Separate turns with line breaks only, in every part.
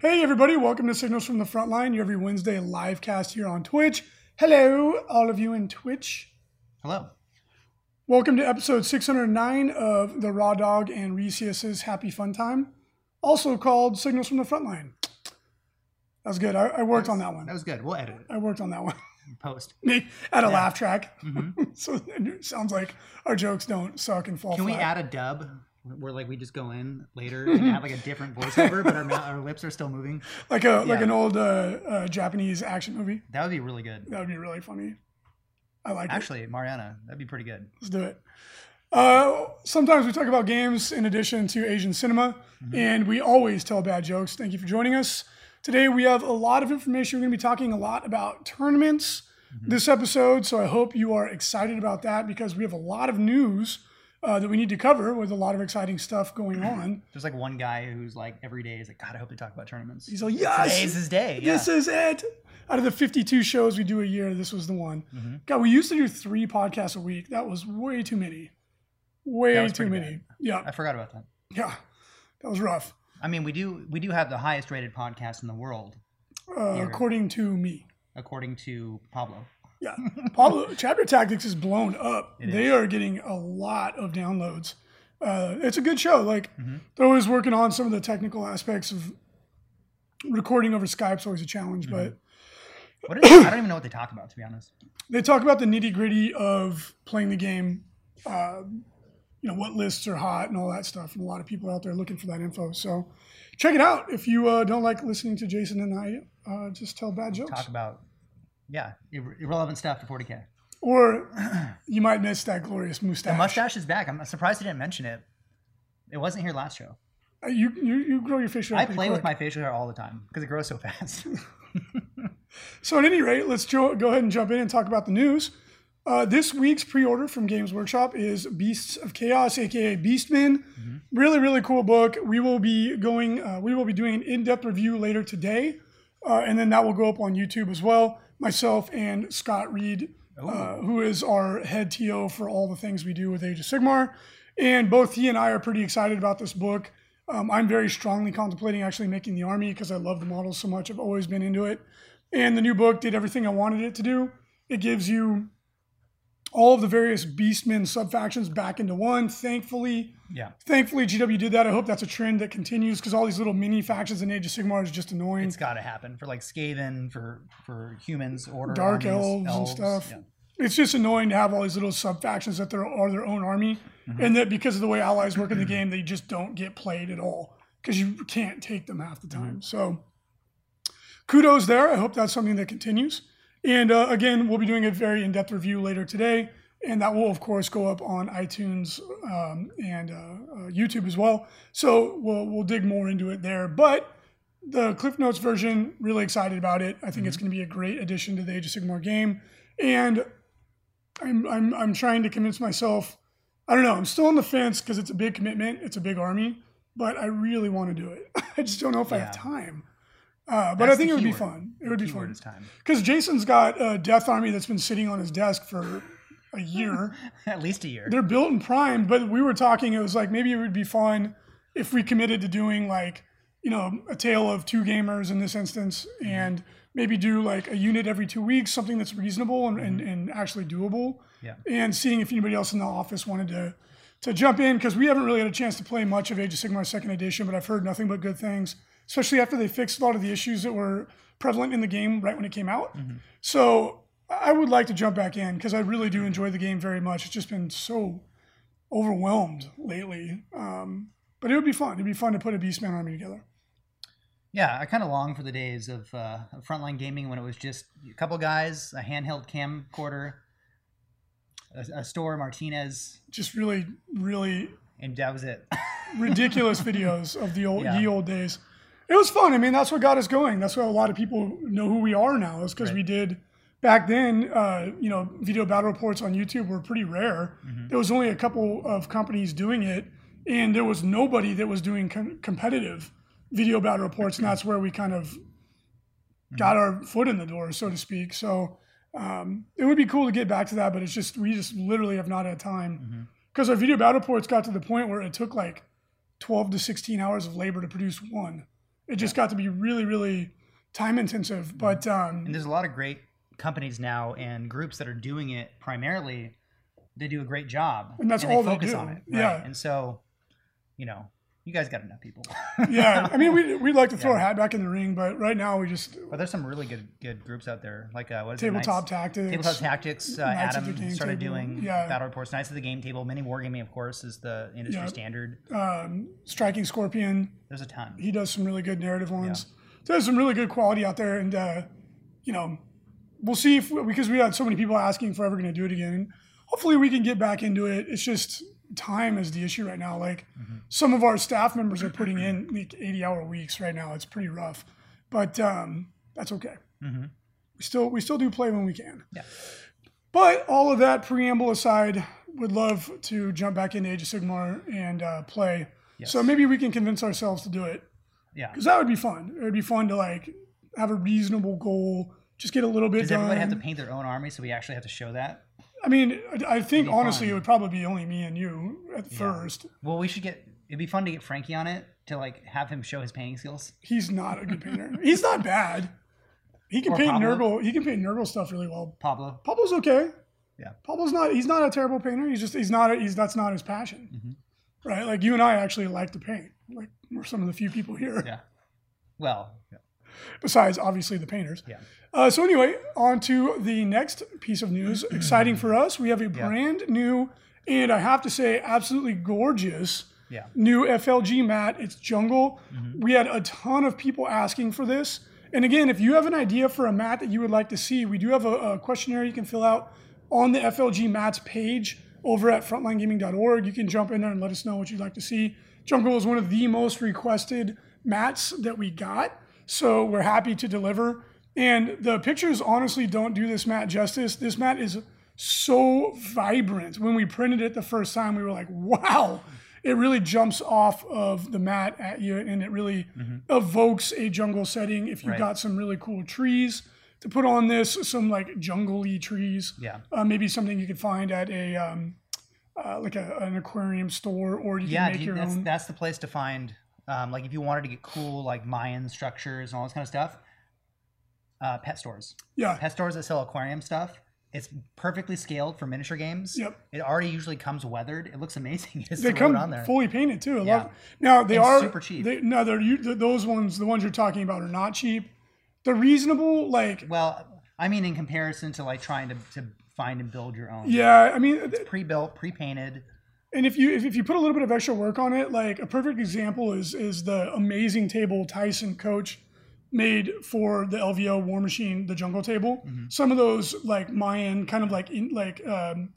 Hey, everybody, welcome to Signals from the Frontline, your every Wednesday live cast here on Twitch. Hello, all of you in Twitch.
Hello.
Welcome to episode 609 of the Raw Dog and Reecius's Happy Fun Time, also called Signals from the Frontline. That was good. I, I worked on that one.
That was good. We'll edit it.
I worked on that one.
Post.
Me at a laugh track. Mm-hmm. so it sounds like our jokes don't suck and fall
Can we add a dub where like we just go in later and have like a different voiceover, but our, our lips are still moving?
like a like
Yeah.
an old uh, uh, Japanese action movie.
That would be really good.
That would be really funny. I like it.
Actually, Mariana, that'd be pretty good.
Let's do it. Uh, sometimes we talk about games in addition to Asian cinema, and we always tell bad jokes. Thank you for joining us. Today we have a lot of information. We're going to be talking a lot about tournaments this episode, so I hope you are excited about that because we have a lot of news uh, that we need to cover with a lot of exciting stuff going on.
There's like one guy who's like every day is like, God, I hope they talk about tournaments.
He's like, yes,
Today's his day. Yeah.
this is it. Out of the 52 shows we do a year, this was the one. God, we used to do three podcasts a week. That was way too many. Way too many.
bad.
Yeah.
I forgot about that.
Yeah, that was rough,
I mean, we do we do have the highest rated podcast in the world,
uh, according to me.
according to Pablo.
Yeah, Pablo Chapter Tactics is blown up.
It
they
is.
are getting a lot of downloads. Uh, it's a good show. Like
Mm-hmm.
they're always working on some of the technical aspects of recording over Skype. Skype's always a challenge,
Mm-hmm.
but
What is, I don't even know what they talk about to be honest.
they talk about the nitty gritty of playing the game. Uh, you know what lists are hot and all that stuff, and a lot of people out there looking for that info. So check it out if you uh, don't like listening to Jason and I uh, just tell bad jokes.
Talk about yeah, ir- irrelevant stuff for 40k.
Or you might miss that glorious mustache.
The mustache is back. I'm surprised he didn't mention it. It wasn't here last show.
Uh, You, you you grow your facial hair.
I play with my facial hair all the time because it grows so fast.
So at any rate, let's jo- go ahead and jump in and talk about the news. Uh, this week's pre-order from Games Workshop is Beasts of Chaos, aka Beastmen. Really, really cool book. We will be going. Uh, we will be doing an in-depth review later today, uh, and then that will go up on YouTube as well. Myself and Scott Reed, uh, who is our head TO for all the things we do with Age of Sigmar, and both he and I are pretty excited about this book. Um, I'm very strongly contemplating actually making the army because I love the models so much. I've always been into it. And the new book did everything I wanted it to do. It gives you all of the various Beastmen subfactions back into one. Thankfully,
yeah,
thankfully GW did that. I hope that's a trend that continues because all these little mini factions in Age of Sigmar is just annoying.
it's got to happen for like Skaven, for for humans, order,
Dark
armies,
elves, and stuff.
Yeah.
It's just annoying to have all these little subfactions that there are their own army,
Mm-hmm.
and that because of the way allies work in the game, they just don't get played at all because you can't take them half the
Mm-hmm.
time. So kudos there. I hope that's something that continues. And uh, again, we'll be doing a very in-depth review later today, and that will of course go up on iTunes um, and uh, uh, YouTube as well. So we'll we'll dig more into it there. But the Cliff Notes version, really excited about it. I think it's going to be a great addition to the Age of Sigmar game, and I'm I'm I'm trying to convince myself. I don't know. I'm still on the fence because it's a big commitment. It's a big army, but I really want to do it. I just don't know if I have time. Uh, but I think it would be fun. It would be fun because Jason's got a Death Army that's been sitting on his desk for a year.
At least a year.
They're built and primed, but we were talking. It was like maybe it would be fun if we committed to doing like you know a tale of two gamers in this instance, and maybe do like a unit every two weeks, something that's reasonable and, and, and actually doable.
Yeah.
And seeing if anybody else in the office wanted to to jump in because we haven't really had a chance to play much of Age of Sigmar Second Edition, but I've heard nothing but good things, especially after they fixed a lot of the issues that were prevalent in the game right when it came out. So I would like to jump back in because I really do enjoy the game very much. It's just been so overwhelmed lately. Um, but it would be fun. It'd be fun to put a Beastman army together.
Yeah, I kind of long for the days of, uh, of frontline gaming when it was just a couple guys, a handheld camcorder, a, a store, Martinez,
Just really, really
and that was it.
ridiculous videos of the old
Yeah.
ye old days. It was fun. I mean, that's what got us going. That's why a lot of people know who we are now. Is because
Right.
we did back then. Uh, you know, video battle reports on YouTube were pretty rare.
Mm-hmm.
There was only a couple of companies doing it, and there was nobody that was doing com- competitive video battle reports, and that's where we kind of got our foot in the door, so to speak. So um, it would be cool to get back to that, but it's just we just literally have not had time because our video battle reports got to the point where it took like 12 to 16 hours of labor to produce one. It just got to be really, really time intensive. But um,
And there's a lot of great companies now and groups that are doing it primarily. They do a great job,
And that's
they
all they
focus
do.
on it.
Yeah.
and so, you know, you guys got enough people.
yeah, I mean, we we'd like to throw
Yeah.
our hat back in the ring, but right now we just
but there's some really good good groups out there, like uh, what is
tabletop
it?
tactics.
Tabletop Tactics. Uh,
Knights of the
Adam started
Table.
doing
Yeah.
battle reports. Knights of the Game Table. Mini Wargaming, of course, is the industry
Yeah.
standard.
um, Striking Scorpion.
There's a ton.
He does some really good narrative ones. So there's some really good quality out there, and uh, you know, we'll see if because we had so many people asking if we're ever going to do it again. Hopefully, we can get back into it. It's just time is the issue right now. Like some of our staff members are putting in like 80 hour weeks right now. It's pretty rough, but um, that's okay.
hmm
We still we still do play when we can.
Yeah.
But all of that preamble aside, would love to jump back into Age of Sigmar and uh, play.
Yes.
So maybe we can convince ourselves to do it
Yeah.
because that would be fun. It would be fun to like have a reasonable goal, just get a little bit
Does
done.
everybody have to paint their own army so we actually have to show that?
I mean, I- think honestly,
fun.
it would probably be only me and you at
Yeah.
first.
Well, we should get. It'd be fun to get Frankie on it to like have him show his painting skills.
He's not a good painter. He's not bad. He can
Or
paint
Pablo.
Nurgle. He can paint Nurgle stuff really well.
Pablo.
Pablo's okay.
Yeah.
Pablo's not. He's not a terrible painter. He's just. He's not. A, he's that's not his passion.
Mhm.
Right. Like you and I actually like to paint. Like we're some of the few people here.
Yeah. Well. Yeah.
Besides, obviously, the painters.
Yeah.
Uh, so anyway, on to the next piece of news. Exciting for us. We have a brand new, and I have to say, absolutely gorgeous
Yeah.
new FLG mat. It's jungle. We had a ton of people asking for this. And again, if you have an idea for a mat that you would like to see, we do have a, a questionnaire you can fill out on the FLG mats page over at frontlinegaming.org. You can jump in there and let us know what you'd like to see. Jungle is one of the most requested mats that we got. So we're happy to deliver. And the pictures honestly don't do this mat justice. This mat is so vibrant. When we printed it the first time, we were like, wow, it really jumps off of the mat at you and it really evokes a jungle setting. If you've
Right.
got some really cool trees to put on this, some like jungle-y trees,
Yeah.
uh, maybe something you could find at a um, uh, like a, an aquarium store or you
Yeah.
can make
dude,
your
that's
own.
that's the place to find. Um, like if you wanted to get cool like Mayan structures and all this kind of stuff. Uh, pet stores.
yeah.
Pet stores that sell aquarium stuff. It's perfectly scaled for miniature games.
Yep.
It already usually comes weathered. It looks amazing.
They come
on there.
fully painted too. I
Yeah.
love. Now they
And
are
super cheap.
They, no, they're you- th- those ones. The ones you're talking about are not cheap. They're reasonable. Like
Well, I mean, in comparison to like trying to, to find and build your own.
yeah, I mean, it's
Pre-built, pre-painted.
And if you if, if you put a little bit of extra work on it, like a perfect example is is the amazing table Tyson Coach made for the LVO War Machine, the Jungle Table.
Mm-hmm.
Some of those like Mayan, kind of like in, like um,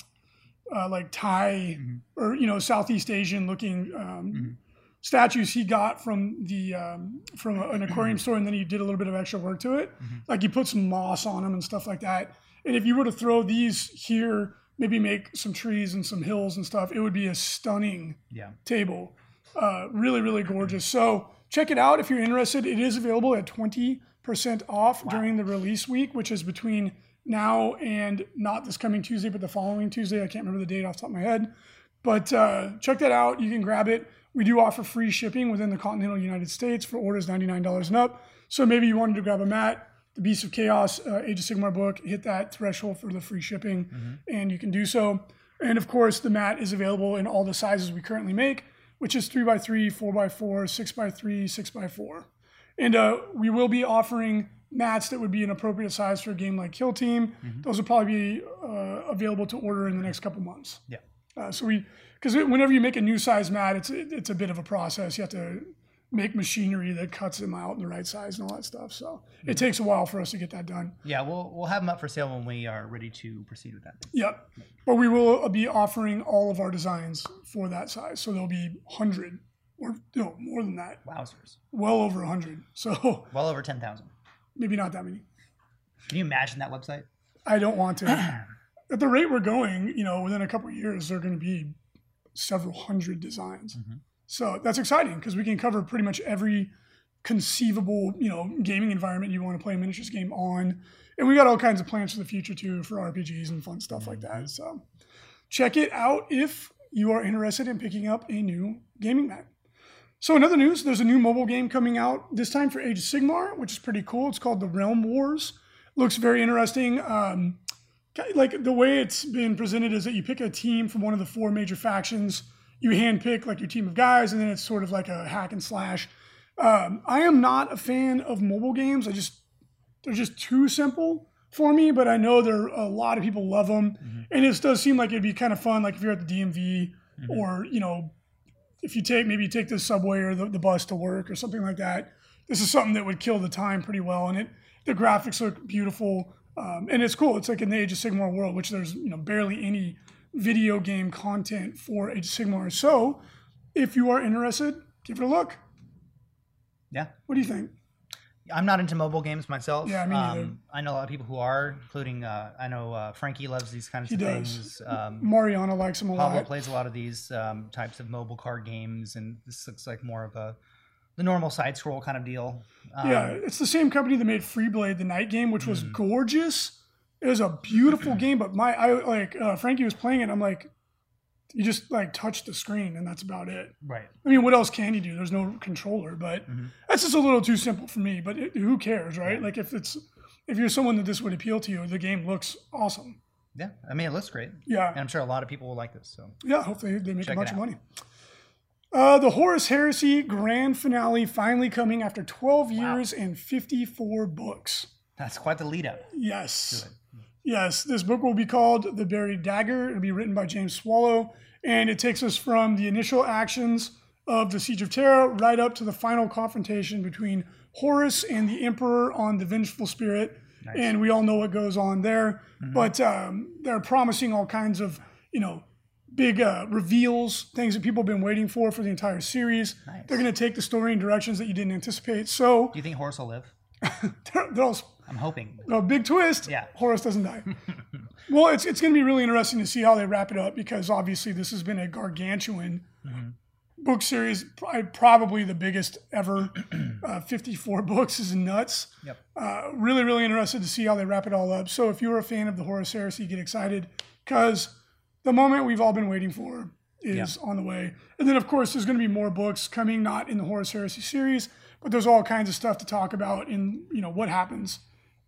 uh, like Thai
Mm-hmm.
or you know Southeast Asian looking um, statues he got from the um, from an aquarium store, and then he did a little bit of extra work to it.
Mm-hmm.
Like he put some moss on them and stuff like that. And if you were to throw these here, maybe make some trees and some hills and stuff, it would be a stunning
Yeah.
table. Uh, really, really gorgeous. So check it out if you're interested. It is available at 20% off during the release week, which is between now and not this coming Tuesday, but the following Tuesday. I can't remember the date off the top of my head. But uh, check that out. You can grab it. We do offer free shipping within the continental United States for orders $99 and up. So maybe you wanted to grab a mat, the Beast of Chaos, uh, Age of Sigmar book, hit that threshold for the free shipping, and you can do so. And of course, the mat is available in all the sizes we currently make, which is 3x3, 4x4, 6x3, 6x4. And uh, we will be offering mats that would be an appropriate size for a game like Kill Team. Those will probably be uh, available to order in the next couple months.
Yeah.
Uh, so we, because whenever you make a new size mat, it's it's a bit of a process. You have to make machinery that cuts them out in the right size and all that stuff. So it takes a while for us to get that done.
Yeah, we'll we'll have them up for sale when we are ready to proceed with that.
Yep. But we will be offering all of our designs for that size. So there'll be 100 or no, more than that,
Wowzers.
well over 100. So
Well over 10,000.
maybe not that many.
Can you imagine that website?
I don't want to. At the rate we're going, you know, within a couple of years, there are going to be several hundred designs.
Mhm.
So that's exciting because we can cover pretty much every conceivable, you know, gaming environment you want to play a miniatures game on. And we got all kinds of plans for the future too for RPGs and fun stuff like that. So check it out if you are interested in picking up a new gaming mat. So in other news, there's a new mobile game coming out this time for Age of Sigmar, which is pretty cool. It's called The Realm Wars. Looks very interesting. Um, like the way it's been presented is that you pick a team from one of the four major factions. You handpick like your team of guys, and then it's sort of like a hack and slash. Um, I am not a fan of mobile games. I just they're just too simple for me. But I know there a lot of people love them, and it does seem like it'd be kind of fun. Like if you're at the DMV, or you know, if you take maybe you take the subway or the, the bus to work or something like that. This is something that would kill the time pretty well, and it the graphics look beautiful, um, and it's cool. It's like in the Age of Sigmar world, which there's you know barely any video game content for Age Sigmar. So, if you are interested, give it a look.
Yeah.
What do you think?
I'm not into mobile games myself.
Yeah, me neither.
Um, I know a lot of people who are, including uh, I know uh, Frankie loves these kinds
He
of
does.
things. Um,
Mariana likes them a
Pablo
lot.
plays a lot of these um, types of mobile card games, and this looks like more of a the normal side scroll kind of deal. Um,
yeah, it's the same company that made Freeblade, the Knight game, which was gorgeous. It was a beautiful game, but my I like uh, Frankie was playing it. I'm like, you just like touch the screen, and that's about it.
Right.
I mean, what else can you do? There's no controller, but
Mhm.
that's just a little too simple for me. But it, who cares, right? Like if it's if you're someone that this would appeal to you, the game looks awesome.
Yeah. I mean, it looks great,
Yeah,
and I'm sure a lot of people will like this. So
yeah. Hopefully they make
Check
a bunch of money. Uh, the Horus Heresy grand finale finally coming after 12
Wow.
years and 54 books.
that's quite the lead up.
Yes. Yes, this book will be called The Buried Dagger. It'll be written by James Swallow, and it takes us from the initial actions of the Siege of Terra right up to the final confrontation between Horus and the Emperor on the Vengeful Spirit.
Nice.
And we all know what goes on there.
Mhm.
But um, they're promising all kinds of, you know, big uh, reveals, things that people have been waiting for for the entire series.
Nice.
They're going to take the story in directions that you didn't anticipate. So
Do you think Horus will live?
they're, they're all
I'm hoping.
a big twist.
Yeah.
Horus doesn't die. well, it's it's going to be really interesting to see how they wrap it up because obviously this has been a gargantuan
Mhm.
book series, probably the biggest ever. uh, 54 books is nuts.
Yep.
Uh, really, really interested to see how they wrap it all up. So if you're a fan of the Horus Heresy, get excited because the moment we've all been waiting for is on the way. And then, of course, there's going to be more books coming, not in the Horus Heresy series, but there's all kinds of stuff to talk about in, you know, what happens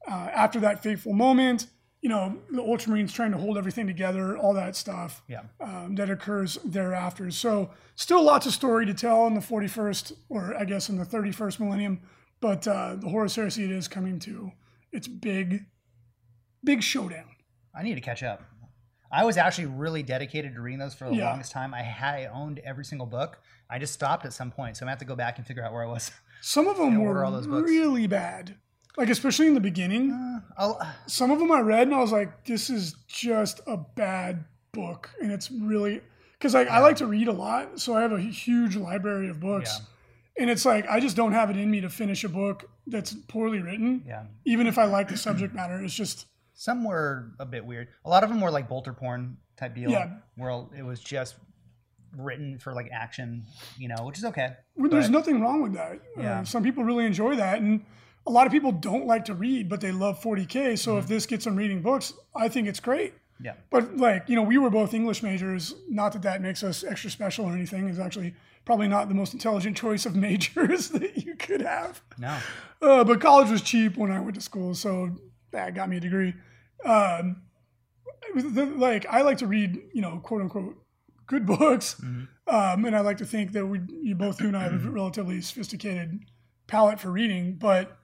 uh, after that fateful moment. You know, the Ultramarines trying to hold everything together, all that stuff
Yeah.
um, that occurs thereafter. So, still lots of story to tell in the 41st, or I guess in the 31st millennium. But uh, the Horus Heresy it is coming to its big, big showdown.
I need to catch up. I was actually really dedicated to reading those for the
Yeah.
longest time. I had I owned every single book. I just stopped at some point, so I'm gonna have to go back and figure out where I was.
Some of them were
order all those books.
really bad, like especially in the beginning.
Uh, I'll,
Some of them I read and I was like, this is just a bad book, and it's really because like I like to read a lot, so I have a huge library of books. And it's like I just don't have it in me to finish a book that's poorly written.
yeah.
even if I like the subject matter, it's just
Some were a bit weird. A lot of them were like bolter porn type deal,
Yeah.
where it was just written for like action, you know, which is okay.
well, there's nothing wrong with that.
Yeah.
Uh, some people really enjoy that, and a lot of people don't like to read, but they love 40k. So
Mm-hmm.
if this gets them reading books, I think it's great.
Yeah.
But like you know, we were both English majors. Not that that makes us extra special or anything. It's actually probably not the most intelligent choice of majors that you could have.
No.
Uh, but college was cheap when I went to school, so that got me a degree. Um, the- like I like to read, you know, quote unquote, good books,
Mhm.
um, and I like to think that we, you both you and I have a relatively sophisticated palate for reading, but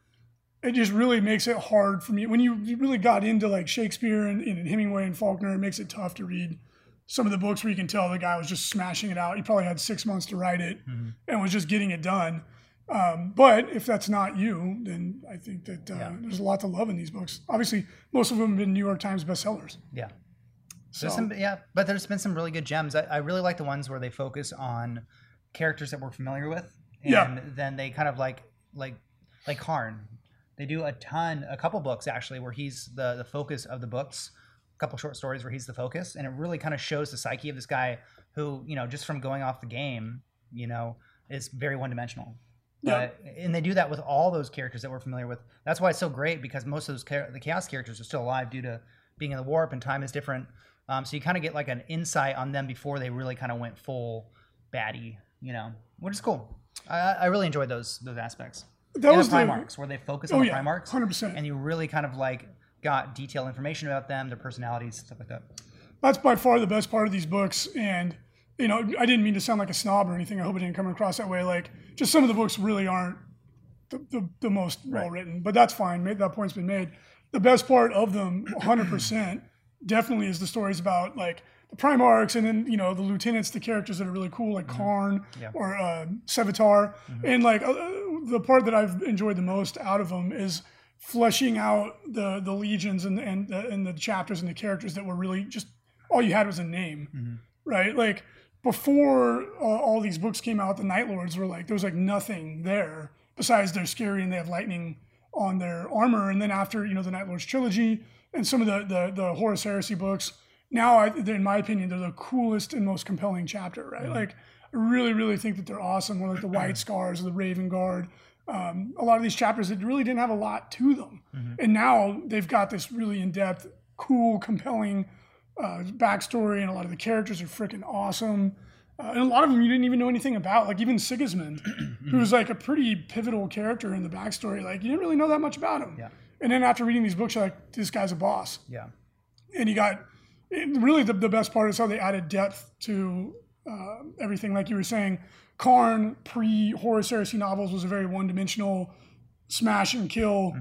it just really makes it hard for me when you you really got into like Shakespeare and, and Hemingway and Faulkner. It makes it tough to read some of the books where you can tell the guy was just smashing it out. He probably had six months to write it
Mhm.
and was just getting it done. Um, but if that's not you, then I think that uh,
Yeah.
there's a lot to love in these books. Obviously, most of them have been New York Times bestsellers.
Yeah.
So
some, yeah, but there's been some really good gems. I, I really like the ones where they focus on characters that we're familiar with, and
Yeah.
then they kind of like like like Karn. They do a ton, a couple books actually, where he's the the focus of the books. A couple short stories where he's the focus, and it really kind of shows the psyche of this guy who, you know, just from going off the game, you know, is very one dimensional.
Yeah.
But, and they do that with all those characters that we're familiar with. That's why it's so great because most of those char- the chaos characters are still alive due to being in the warp and time is different. Um, so you kind of get like an insight on them before they really kind of went full baddie, you know, which is cool. I, I really enjoyed those those aspects.
That was
the Primarchs, where they focus on
Oh
the
yeah,
Primarchs,
hundred percent.
and you really kind of like got detailed information about them, their personalities, stuff like that.
That's by far the best part of these books, and you know, I didn't mean to sound like a snob or anything. I hope it didn't come across that way. Like, just some of the books really aren't the, the, the most well written, but that's fine. That point's been made. The best part of them, 100%, definitely is the stories about like the Primarchs and then you know the lieutenants, the characters that are really cool, like Karn
Yeah.
or uh, Sevatar, and like uh, the part that I've enjoyed the most out of them is fleshing out the the legions and and the, and the chapters and the characters that were really just all you had was a name, right? Like before uh, all these books came out, the Night Lords were like there was like nothing there besides they're scary and they have lightning on their armor. And then after you know the Night Lords trilogy and some of the the, the Horus Heresy books, now I, in my opinion they're the coolest and most compelling chapter, right? Like I really really think that they're awesome. One like the White Scars or the Raven Guard. Um, a lot of these chapters that really didn't have a lot to them, and now they've got this really in depth, cool, compelling uh, backstory, and a lot of the characters are freaking awesome. Uh, and a lot of them you didn't even know anything about, like even Sigismund, who's like a pretty pivotal character in the backstory. Like you didn't really know that much about him.
Yeah.
And then after reading these books, you're like, this guy's a boss.
Yeah.
And you got it, really the, the best part is how they added depth to uh, everything. Like you were saying, Karn pre Horus Heresy novels was a very one dimensional smash and kill.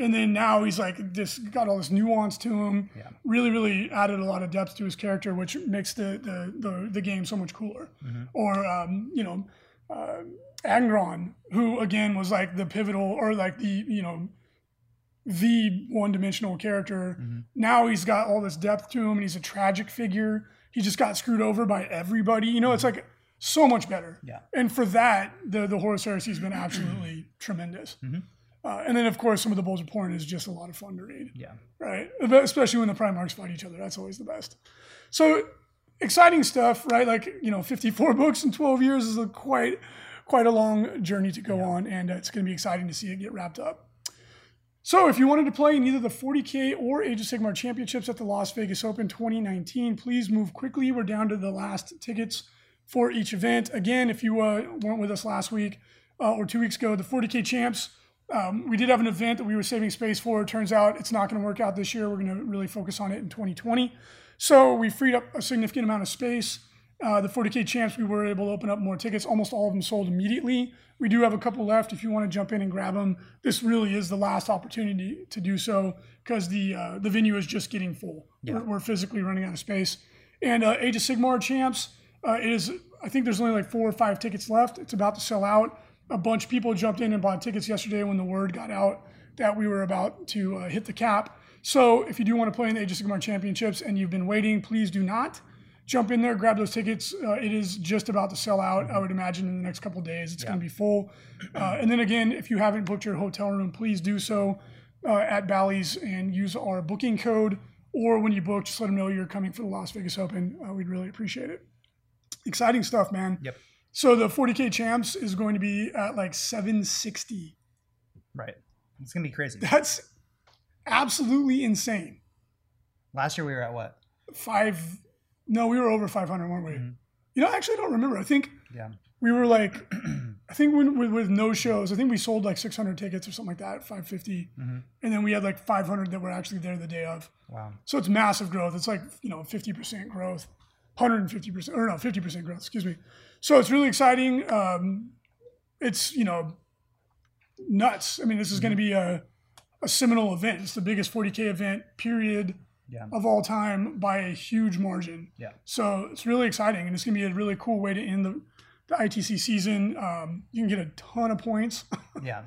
And then now he's like this got all this nuance to him.
Yeah.
Really, really added a lot of depth to his character, which makes the the the, the game so much cooler. Or um, you know, uh, Angron, who again was like the pivotal or like the you know the one dimensional character. Now he's got all this depth to him, and he's a tragic figure. He just got screwed over by everybody. You know, it's mm-hmm. like so much better.
Yeah.
And for that, the the Horus Heresy has been absolutely mm-hmm. tremendous. Mm-hmm. Uh, and then, of course, some of the Bulls of Porn is just a lot of fun to read,
Yeah.
right? Especially when the Primarchs fight each other. That's always the best. So exciting stuff, right? Like you know, 54 books in 12 years is a quite quite a long journey to go on, and it's going to be exciting to see it get wrapped up. So, if you wanted to play in either the 40K or Age of Sigmar championships at the Las Vegas Open 2019, please move quickly. We're down to the last tickets for each event. Again, if you uh, weren't with us last week uh, or two weeks ago, the 40K champs, um, we did have an event that we were saving space for. It turns out it's not going to work out this year. We're going to really focus on it in 2020. So, we freed up a significant amount of space. Uh, the 40K champs, we were able to open up more tickets. Almost all of them sold immediately. We do have a couple left if you want to jump in and grab them. This really is the last opportunity to do so because the uh, the venue is just getting full. We're, we're physically running out of space. And uh, Age of Sigmar champs uh, is, I think there's only like four or five tickets left. It's about to sell out. A bunch of people jumped in and bought tickets yesterday when the word got out that we were about to uh, hit the cap. So if you do want to play in the Age of Sigmar championships and you've been waiting, please do not jump in there, grab those tickets. Uh, it is just about to sell out. I would imagine in the next couple days it's going to be full. Uh, and then again, if you haven't booked your hotel room, please do so uh, at Bally's and use our booking code. Or when you book, just let them know you're coming for the Las Vegas Open. Uh, we'd really appreciate it. Exciting stuff, man.
Yep.
So the 40k champs is going to be at like 760.
Right. It's gonna be crazy.
That's absolutely insane.
Last year we were at what?
Five. No, we were over 500, weren't we? Mm-hmm. You know, actually, I don't remember. I think
Yeah.
we were like, I think when, with, with no shows, I think we sold like 600 tickets or something like that, 550, mm-hmm. and then we had like 500 that were actually there the day of.
Wow.
So it's massive growth. It's like you know 50% growth, 150 percent or no 50% growth. Excuse me. So it's really exciting. Um, it's you know nuts. I mean, this is going to mm-hmm. be a a seminal event. It's the biggest 40k event period
Yeah.
of all time by a huge margin.
Yeah.
So it's really exciting, and it's going to be a really cool way to end the, the ITC season. Um, you can get a ton of points
Yeah.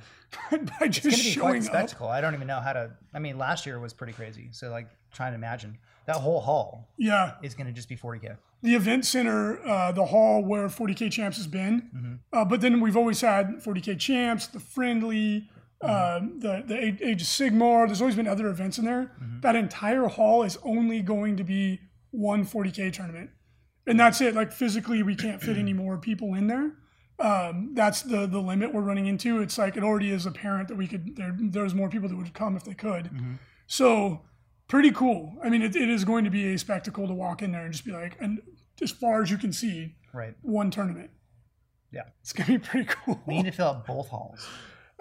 by
It's
just
gonna be quite
showing
a
up.
spectacle. I don't even know how to. I mean, last year was pretty crazy. So like trying to imagine That whole hall
Yeah,
is going to just be 40k.
the event center, uh, the hall where 40k champs has been.
Mm-hmm.
Uh, but then we've always had 40k champs, the friendly,
Mm-hmm.
the the Age of Sigmar. There's always been other events in there.
Mm-hmm.
That entire hall is only going to be one 40k tournament, and that's it. Like physically, we can't fit any more people in there. Um, that's the the limit we're running into. It's like it already is apparent that we could there there's more people that would come if they could.
Mm-hmm.
So pretty cool. I mean, it, it is going to be a spectacle to walk in there and just be like, and as far as you can see,
Right.
one tournament.
Yeah.
It's gonna be pretty cool.
We need to fill up both halls.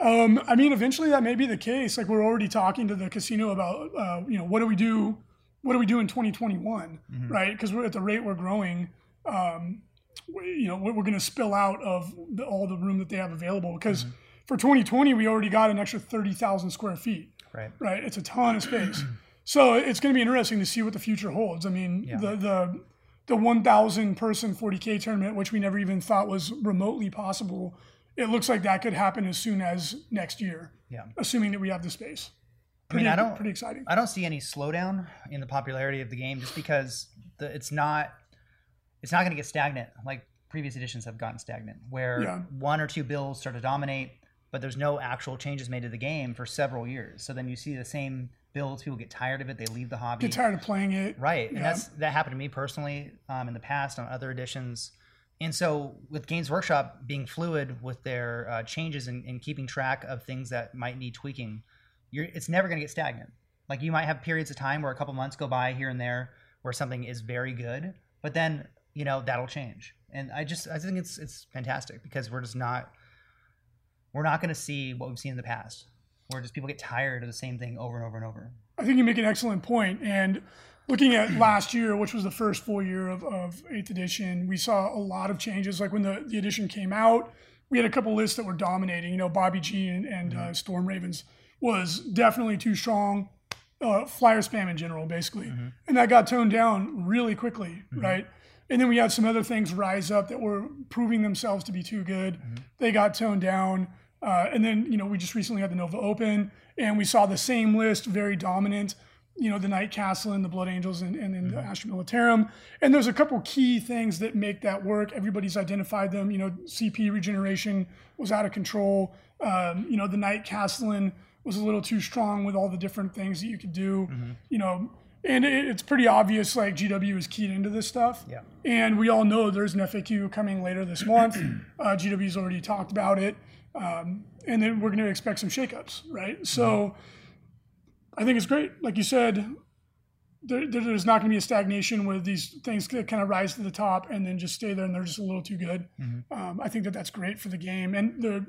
Um, I mean, eventually that may be the case. Like we're already talking to the casino about, uh, you know, what do we do? What do we do in 2021, right? Because we're at the rate we're growing. Um, we, you know, we're, we're going to spill out of the, all the room that they have available. Because for 2020, we already got an extra 30,000 square feet,
Right.
right? It's a ton of space. so it's going to be interesting to see what the future holds. I mean,
Yeah.
the the the 1,000 person 40k tournament, which we never even thought was remotely possible, it looks like that could happen as soon as next year,
Yeah.
assuming that we have the space.
I mean,
Pretty,
I don't.
pretty exciting.
I don't see any slowdown in the popularity of the game just because the, it's not it's not going to get stagnant like previous editions have gotten stagnant where
Yeah.
one or two builds start to dominate but there's no actual changes made to the game for several years so then you see the same builds people get tired of it they leave the hobby
Get tired of playing it.
right and that's that happened to me personally um, in the past on other editions and so with games workshop being fluid with their uh, changes and, and keeping track of things that might need tweaking it's never going to get stagnant like you might have periods of time where a couple months go by here and there where something is very good but then you know that'll change and i just i think it's it's fantastic because we're just not we're not going to see what we've seen in the past where just people get tired of the same thing over and over and over
I think you make an excellent. And looking at last year, which was the first full year of, of 8th edition, we saw a lot of changes. Like when the, the edition came out, we had a couple lists that were dominating. You know, Bobby G and, and uh, Storm Ravens was definitely too strong. Uh, flyer spam in general, basically. And that got toned down really quickly, right? And then we had some other things rise up that were proving themselves to be too good. They got toned down. Uh, and then, you know, we just recently had the Nova Open and we saw the same list very dominant, you know, the Knight Castellan and the Blood Angels and, and then the Astra Militarum. And there's a couple key things that make that work. Everybody's identified them. You know, CP regeneration was out of control. Um, you know, the Knight Castellan was a little too strong with all the different things that you could do. You know, and it, it's pretty obvious like GW is keyed into this stuff.
Yeah.
And we all know there's an FAQ coming later this month. uh, GW's already talked about it. Um, and then we're going to expect some shakeups, right? So I think it's great. Like you said, there, there- there's not going to be a stagnation with these things that kind of rise to the top and then just stay there and they're just a little too good. Um, I think that that's great for the game. And the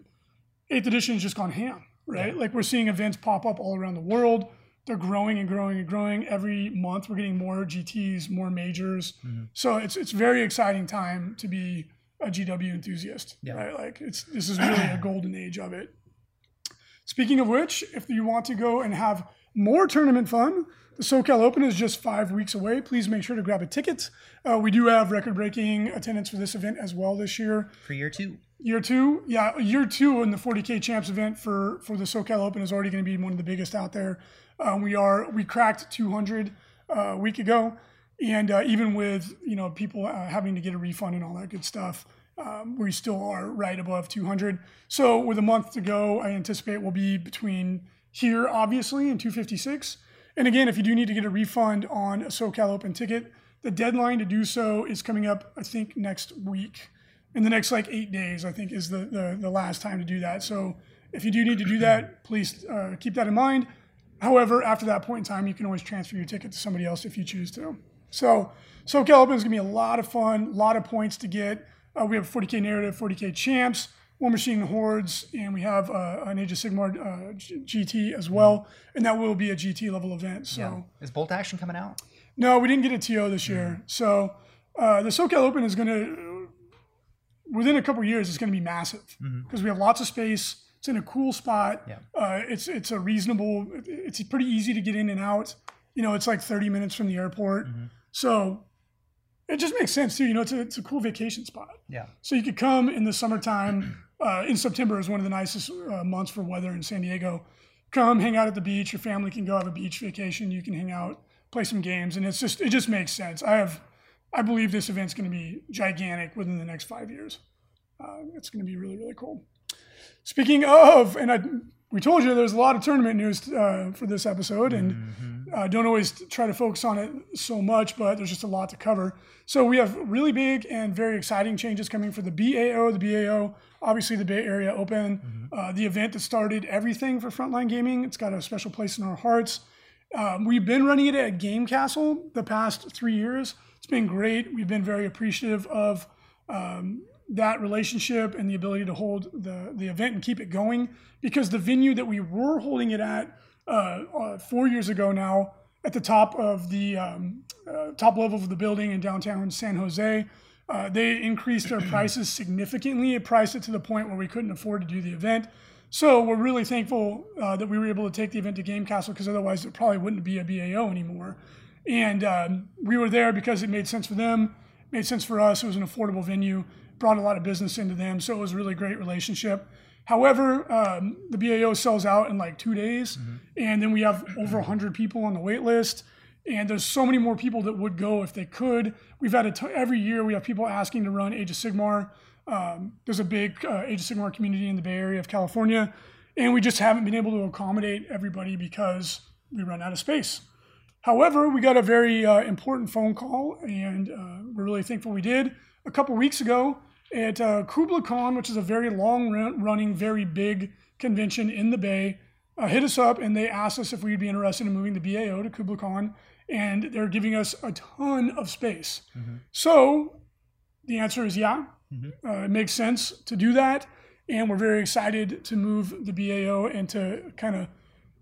eighth edition has just gone ham, right? Like we're seeing events pop up all around the world. They're growing and growing and growing. Every month we're getting more GTs, more majors. So it's it's very exciting time to be a GW enthusiast.
Yeah.
Right? Like it's this is really a golden age of it. Speaking of which, if you want to go and have more tournament fun, the SoCal Open is just five weeks away. Please make sure to grab a ticket. Uh, we do have record-breaking attendance for this event as well this year.
for year two
Year two, yeah, year two in the 40k champs event for for the SoCal Open is already going to be one of the biggest out there. Um, we are we cracked 200 uh, a week ago, and uh, even with you know people uh, having to get a refund and all that good stuff, um, we still are right above 200. So with a month to go, I anticipate we'll be between here obviously in 256. And again, if you do need to get a refund on a SoCal Open ticket, the deadline to do so is coming up, I think, next week in the next like eight days, I think is the, the, the last time to do that. So if you do need to do that, please uh, keep that in mind. However, after that point in time, you can always transfer your ticket to somebody else if you choose to. So SoCal Open is going to be a lot of fun, a lot of points to get. Uh, we have 40K Narrative, 40K Champs, War Machine Hordes, and we have uh, an Age of Sigmar uh, GT as well. And that will be a GT level event. So
yeah is bolt action coming out
no, we didn't get a TO this year. So uh, the SoCal Open is going to, within a couple years, it's going to be massive because we have lots of space. It's in a cool spot.
Yeah.
Uh, it's it's a reasonable. It's pretty easy to get in and out. You know, it's like 30 minutes from the airport. So it just makes sense too. You know, it's a, it's a cool vacation spot.
yeah
So you could come in the summertime. Uh, in September is one of the nicest uh, months for weather in San Diego. Come hang out at the beach. Your family can go have a beach vacation. You can hang out play some games, and it's just it just makes sense. I have, I believe this event's going to be gigantic within the next five years. Uh, it's going to be really really cool. Speaking of, and I we told you there's a lot of tournament news uh, for this episode, and
Mm-hmm.
uh, don't always try to focus on it so much, but there's just a lot to cover. So we have really big and very exciting changes coming for the BAO. The BAO, obviously the Bay Area Open,
Mm-hmm.
uh, the event that started everything for Frontline Gaming. It's got a special place in our hearts. Um, we've been running it at Game Kastle the past three years. It's been great. We've been very appreciative of um, that relationship and the ability to hold the, the event and keep it going because the venue that we were holding it at uh, uh, four years ago now at the top of the um, uh, top level of the building in downtown San Jose, uh, they increased their prices significantly. It priced it to the point where we couldn't afford to do the event. So we're really thankful uh, that we were able to take the event to Game Kastle because otherwise it probably wouldn't be a BAO anymore. And um, we were there because it made sense for them, made sense for us. It was an affordable venue, brought a lot of business into them. So it was a really great relationship. However, um, the BAO sells out in like two days, and then we have over 100 people on the wait list. And there's so many more people that would go if they could. We've had a t- every year we have people asking to run Age of Sigmar. Um, there's a big uh, Age of Sigmar community in the Bay Area of California, and we just haven't been able to accommodate everybody because we run out of space. However, we got a very uh, important phone call, and uh, we're really thankful we did a couple weeks ago at uh, KublaCon, which is a very long run- running, very big convention in the Bay. Uh, hit us up and they asked us if we'd be interested in moving the BAO to KublaCon, and they're giving us a ton of space. So the answer is yeah. Uh, it makes sense to do that, and we're very excited to move the BAO and to kind of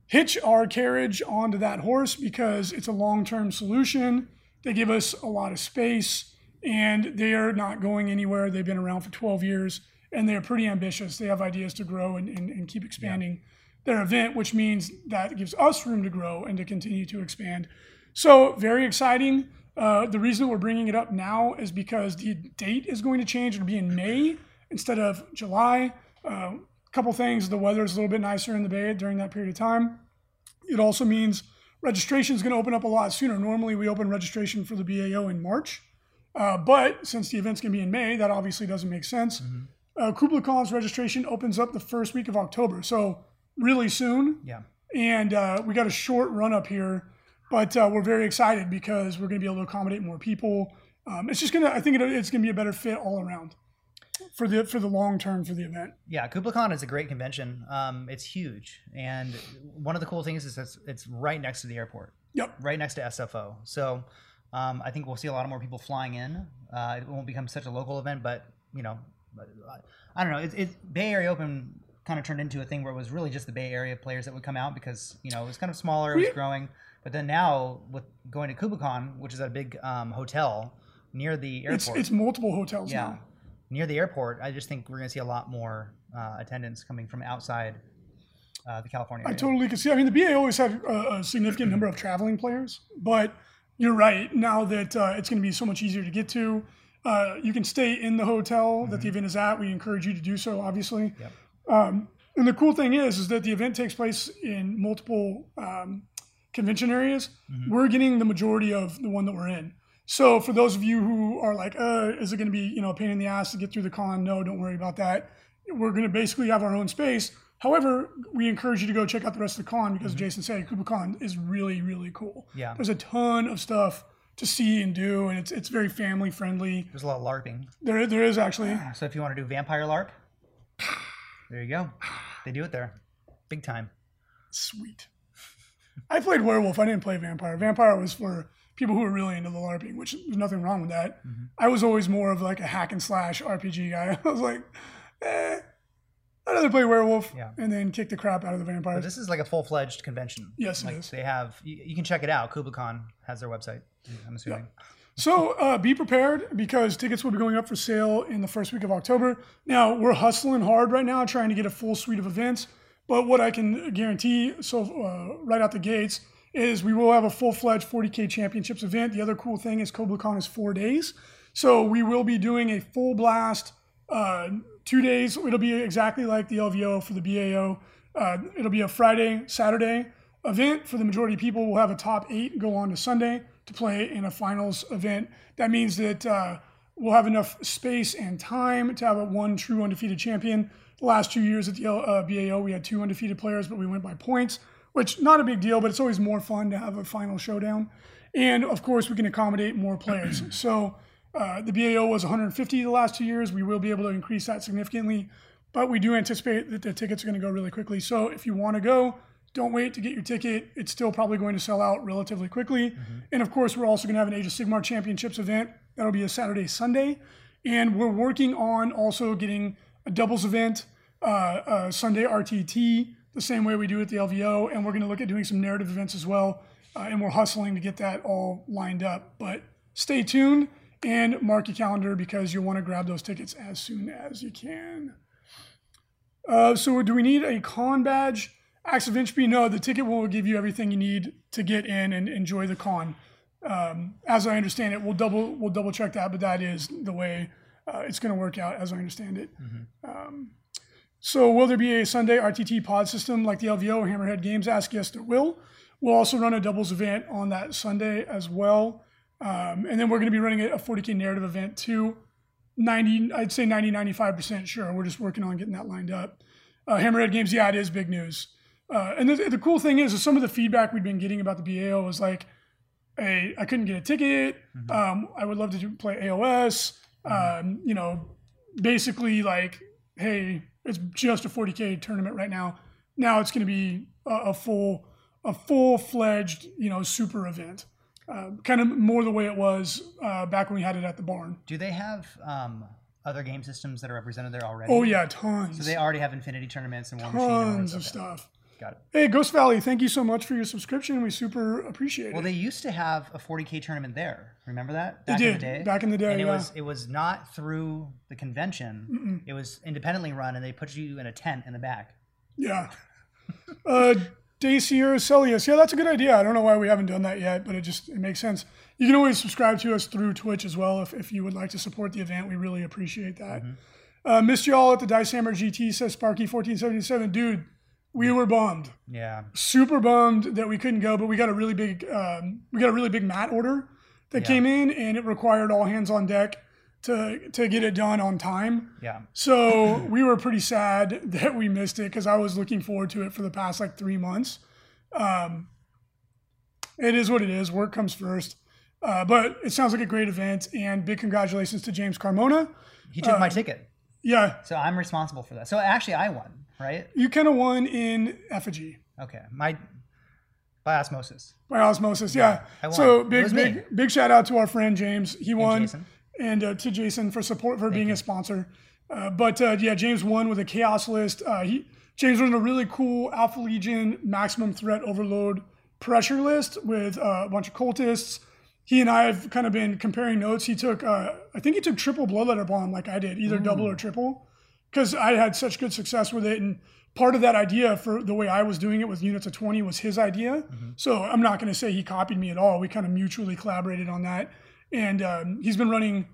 hitch our carriage onto that horse because it's a long-term solution. They give us a lot of space, and they are not going anywhere. They've been around for 12 years, and they're pretty ambitious. They have ideas to grow and, and, and keep expanding their event, which means that gives us room to grow and to continue to expand. So very exciting. Uh, the reason we're bringing it up now is because the date is going to change. It'll be in May instead of July. A couple things: the weather is a little bit nicer in the Bay during that period of time. It also means registration is going to open up a lot sooner. Normally, we open registration for the BAO in March, uh, but since the event's going to be in May, that obviously doesn't make sense. Uh, KublaCon's registration opens up the first week of October, so really soon
Yeah.
and uh, we got a short run up here, but uh, we're very excited because we're going to be able to accommodate more people. Um, it's just gonna, I think it, it's going to be a better fit all around for the for the long term for the event.
Yeah, KublaCon is a great convention. Um, it's huge, and one of the cool things is it's, it's right next to the airport,
Yep.
right next to SFO. So um, I think we'll see a lot of more people flying in. Uh, it won't become such a local event, but you know, uh, I don't know. It, it Bay Area Open kind of turned into a thing where it was really just the Bay Area players that would come out because you know it was kind of smaller, it was
We-
growing. But then now with going to KublaCon, which is a big um, hotel near the airport,
It's it's multiple hotels
yeah.
now.
Near the airport, I just think we're going to see a lot more uh, attendance coming from outside uh, the California
I totally can see. I mean, the BA always had a, a significant number of traveling players, but you're right. Now that uh, it's going to be so much easier to get to, uh, you can stay in the hotel that the event is at. We encourage you to do so, obviously.
Yep.
Um, and the cool thing is, is that the event takes place in multiple um, convention areas. Mm-hmm. We're getting the majority of the one that we're in. So for those of you who are like, uh, is it going to be you know a pain in the ass to get through the con? No, don't worry about that. We're going to basically have our own space. However, we encourage you to go check out the rest of the con because mm-hmm. Jason said KublaCon is really really cool.
Yeah.
There's a ton of stuff to see and do, and it's it's very family friendly.
There's a lot of LARPing.
There there is actually.
Ah, so if you want to do vampire LARP, there you go. They do it there, big time.
Sweet. I played werewolf. I didn't play vampire. Vampire was for people who were really into the LARPing, which there's nothing wrong with that.
Mm-hmm.
I was always more of like a hack and slash RPG guy. I was like, eh, I'd rather play werewolf
Yeah.
and then kick the crap out of the
But this is like a full fledged convention.
Yes, it
like
is.
They have. You, you can check it out. KublaCon has their website. I'm assuming.
So uh, be prepared because tickets will be going up for sale in the first week of October. Now we're hustling hard right now, trying to get a full suite of events. But what I can guarantee, so uh, right out the gates, is we will have a full-fledged 40k championships event. The other cool thing is KublaCon is four days, so we will be doing a full blast. Uh, two days. It'll be exactly like the LVO for the BAO. Uh, it'll be a Friday, Saturday, event for the majority of people. We'll have a top eight go on to Sunday to play in a finals event. That means that uh, we'll have enough space and time to have a one true undefeated champion. The last two years at the uh, BAO, we had two undefeated players, but we went by points, which not a big deal, but it's always more fun to have a final showdown. And of course, we can accommodate more players. so uh, the BAO was 150 the last two years. We will be able to increase that significantly, but we do anticipate that the tickets are going to go really quickly. So if you want to go, don't wait to get your ticket. It's still probably going to sell out relatively quickly. Mm-hmm. And of course, we're also going to have an Age of Sigmar Championships event. That'll be a Saturday, Sunday. And we're working on also getting a doubles event, uh, Sunday RTT, the same way we do at the LVO. And we're going to look at doing some narrative events as well. Uh, and we're hustling to get that all lined up. But stay tuned and mark your calendar because you'll want to grab those tickets as soon as you can. Uh, so, do we need a con badge? Acts of Entropy, no, the ticket will give you everything you need to get in and enjoy the con. Um, as I understand it, we'll double we'll double check that, but that is the way uh, it's going to work out, as I understand it. Mm-hmm. Um, so, will there be a Sunday RTT pod system like the LVO Hammerhead Games ask? Yes, there will. We'll also run a doubles event on that Sunday as well, um, and then we're going to be running a 40k narrative event too. 90, I'd say 90, 95 percent sure. We're just working on getting that lined up. Uh, Hammerhead Games, yeah, it is big news. Uh, and the, the, cool thing is, is some of the feedback we've been getting about the BAO was like, hey, I couldn't get a ticket. Mm-hmm. Um, I would love to do, play AOS. Um, you know, basically like, hey, it's just a 40k tournament right now. Now it's going to be a, a, full, a full fledged, you know, super event. Uh, kind of more the way it was uh, back when we had it at the barn.
Do they have um, other game systems that are represented there already?
Oh yeah, tons.
So they already have Infinity tournaments and
War Machine. Tons of stuff.
Got it.
Hey, Ghost Valley, thank you so much for your subscription. We super appreciate it.
Well, they used to have a 40k tournament there. Remember that?
Back they did. In the day? Back in the day,
and it
yeah.
was it was not through the convention. Mm-mm. It was independently run, and they put you in a tent in the back.
Yeah. uh, Dacier Celius. Yeah, that's a good idea. I don't know why we haven't done that yet, but it just it makes sense. You can always subscribe to us through Twitch as well if, if you would like to support the event. We really appreciate that. Mm-hmm. Uh, missed you all at the Dice Hammer GT, says Sparky1477. Dude, we were bummed.
Yeah.
Super bummed that we couldn't go, but we got a really big um, we got a really big mat order that yeah. came in and it required all hands on deck to to get it done on time.
Yeah.
So we were pretty sad that we missed it because I was looking forward to it for the past like three months. Um, it is what it is. Work comes first. Uh, but it sounds like a great event, and big congratulations to James Carmona.
He took uh, my ticket.
Yeah.
So I'm responsible for that. So actually, I won right?
You kind of won in effigy.
Okay, my by osmosis.
By osmosis, yeah. yeah so big, big, me. big shout out to our friend James. He won, and, and uh, to Jason for support for Thank being you. a sponsor. Uh, but uh, yeah, James won with a chaos list. Uh, he James ran a really cool Alpha Legion maximum threat overload pressure list with uh, a bunch of cultists. He and I have kind of been comparing notes. He took, uh, I think he took triple bloodletter bomb like I did, either Ooh. double or triple because I had such good success with it. And part of that idea for the way I was doing it with units of 20 was his idea. Mm-hmm. So I'm not going to say he copied me at all. We kind of mutually collaborated on that. And um, he's been running,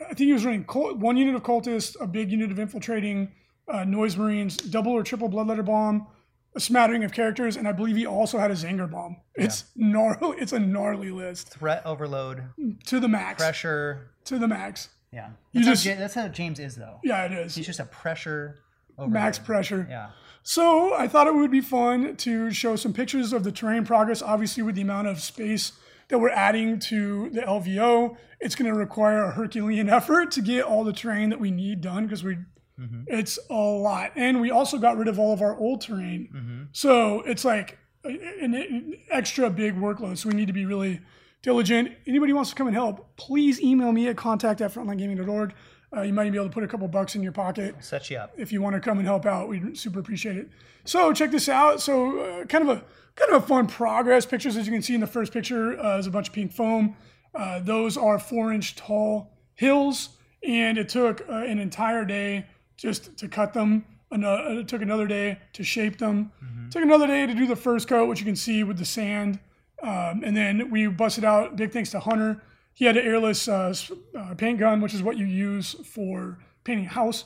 I think he was running one unit of cultists, a big unit of infiltrating, uh, noise marines, double or triple bloodletter bomb, a smattering of characters, and I believe he also had a Zanger bomb. It's yeah. gnarly. It's a gnarly list.
Threat overload
to the max.
Pressure
to the max.
Yeah, you that's just how, that's how James is though.
Yeah, it is.
He's just a pressure.
Max pressure.
Yeah.
So I thought it would be fun to show some pictures of the terrain progress. Obviously, with the amount of space that we're adding to the LVO, it's going to require a Herculean effort to get all the terrain that we need done because we mm-hmm. it's a lot, and we also got rid of all of our old terrain. Mm-hmm. So it's like an, an extra big workload. So we need to be really diligent. Anybody wants to come and help, please email me at contact at frontlinegaming.org. Uh, you might be able to put a couple bucks in your pocket.
I'll set you up.
If you want to come and help out, we'd super appreciate it. So check this out. So uh, kind of a kind of a fun progress pictures. As you can see in the first picture, uh, is a bunch of pink foam. Uh, those are four inch tall hills, and it took uh, an entire day just to cut them. Another, it took another day to shape them. Mm-hmm. It took another day to do the first coat, which you can see with the sand um, and then we busted out, big thanks to Hunter. He had an airless uh, uh, paint gun, which is what you use for painting a house.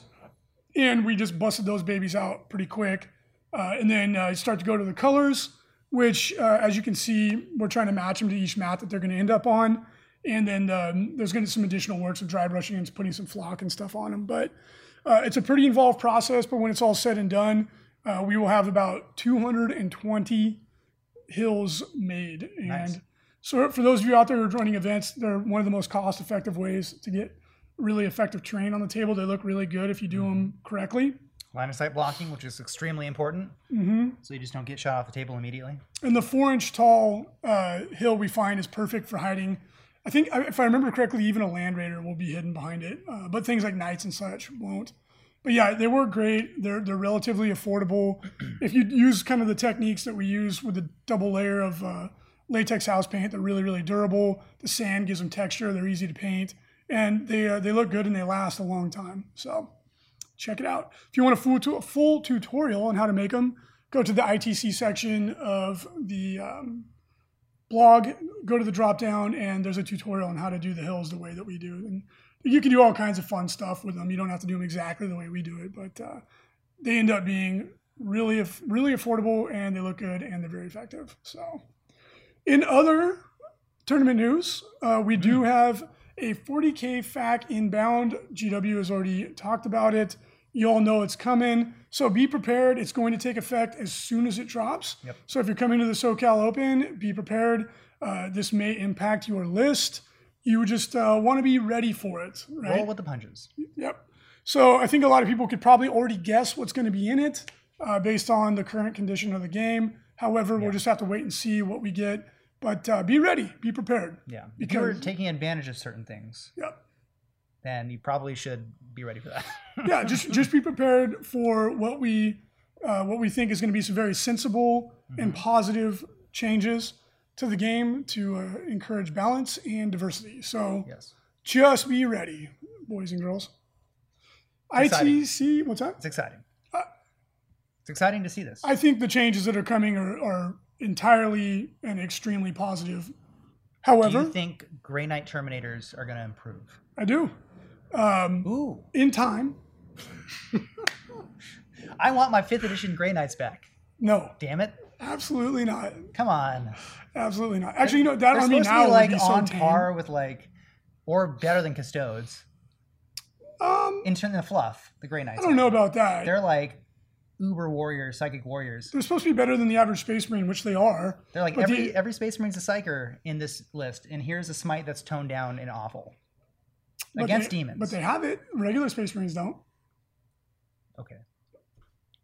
And we just busted those babies out pretty quick. Uh, and then uh, start to go to the colors. which, uh, as you can see, we're trying to match them to each mat that they're going to end up on. And then um, there's going to be some additional works of dry brushing and putting some flock and stuff on them. But uh, it's a pretty involved process. But when it's all said and done, uh, we will have about 220 hills made. And
Nice.
so for those of you out there who are running events, they're one of the most cost-effective ways to get really effective terrain on the table. They look really good if you do them correctly.
Line of sight blocking, which is extremely important.
hmm
So you just don't get shot off the table immediately.
And the four-inch tall uh, hill we find is perfect for hiding. I think, if I remember correctly, even a land raider will be hidden behind it, uh, but things like knights and such won't. But yeah, they work great. They're they're relatively affordable. if you use kind of the techniques that we use with the double layer of uh, latex house paint, they're really really durable. The sand gives them texture. They're easy to paint, and they uh, they look good and they last a long time. So check it out. If you want a full tu- a full tutorial on how to make them, go to the ITC section of the um, blog. Go to the drop down, and there's a tutorial on how to do the hills the way that we do. And you can do all kinds of fun stuff with them. You don't have to do them exactly the way we do it, but uh, they end up being really really affordable, and they look good, and they're very effective. So, in other tournament news, uh, we do have a 40k FAQ inbound. GW has already talked about it. You all know it's coming. So be prepared. It's going to take effect as soon as it drops.
Yep.
So if you're coming to the SoCal Open, be prepared. Uh, this may impact your list. You just uh, want to be ready for it, right?
Roll with the punches.
Yep. So I think a lot of people could probably already guess what's going to be in it uh, based on the current condition of the game. However, we'll just have to wait and see what we get. But uh, be ready, be prepared.
Yeah. If you were
Because-
taking advantage of certain things,
Yep.
then you probably should be ready for that.
yeah, just just be prepared for what we uh, what we think is going to be some very sensible and positive changes to the game to uh, encourage balance and diversity. So
yes.
just be ready, boys and girls.
exciting.
ITC, what's that?
It's exciting.
Uh,
it's exciting to see this.
I think the changes that are coming are, are entirely and extremely positive. However, do
you think Grey Knight Terminators are going to improve?
I do. Um,
Ooh.
in time,
I want my 5th edition Grey Knights back.
no,
Damn it.
Absolutely not.
Come on.
Absolutely not. Actually, you know that
They're
army
supposed
now
be like
would be so
on
tame.
par with like, or better than Custodes
Um,
in terms of fluff. The Grey Knights.
I don't know about that.
They're like uber warriors, psychic warriors.
They're supposed to be better than the average space marine, which they are.
They're like every every Space Marine's a psyker in this list, and here's a smite that's toned down and awful against
they-
demons.
But they have it. Regular space marines don't.
okay.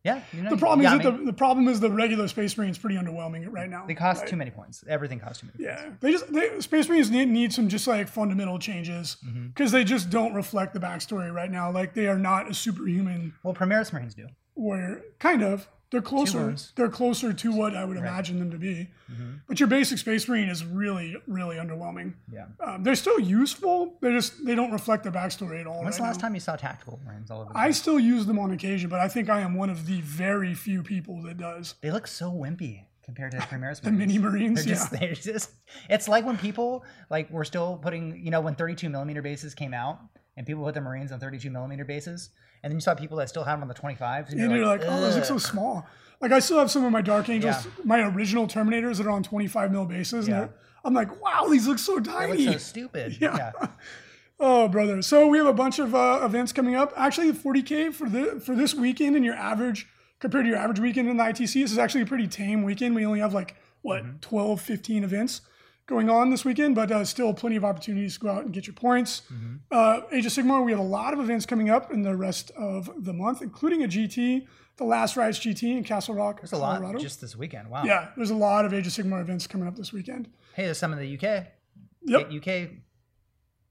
Yeah, you know,
The problem is that the, the problem is the regular space marine is pretty underwhelming right now.
they cost
right?
too many points. Everything costs too many. points.
Yeah, they just they, space marines need, need some just like fundamental changes
Mm-hmm.
because they just don't reflect the backstory right now. Like they are not a superhuman
Well, Primaris Marines do.
warrior. Kind of. They're closer. They're closer to what I would imagine them to be.
Mm-hmm.
But your basic space marine is really, really underwhelming.
Yeah.
Um, they're still useful. They just they don't reflect the backstory at all.
When's
right
the last
now.
time you saw tactical Marines all over?
I still use them on occasion, but I think I am one of the very few people that does.
They look so wimpy compared to the Primaris
The mini Marines,
They're just,
yeah.
they're just. It's like when people like we're still putting, you know, when 32 millimeter bases came out, and people put the Marines on 32 millimeter bases, and then you saw people that still have them on the 25s, and
And you're like, oh, those look so small. Like I still have some of my Dark Angels,
Yeah.
my original Terminators that are on 25 mil bases.
Yeah.
And I'm like, wow, these look so
They
tiny.
look so stupid.
Yeah.
yeah.
Oh, brother. So we have a bunch of uh, events coming up. Actually, 40K for the for this weekend and your average compared to your average weekend in the ITC, this is actually a pretty tame weekend. We only have like what
Mm-hmm.
12, 15 events going on this weekend, but uh, still plenty of opportunities to go out and get your points.
Mm-hmm.
Uh, Age of Sigmar, we have a lot of events coming up in the rest of the month, including a GT, the Last Rides GT in Castle Rock,
There's a lot
Colorado.
just this weekend. Wow.
yeah, there's a lot of Age of Sigmar events coming up this weekend.
Hey, there's some in the UK.
Yep.
Get UK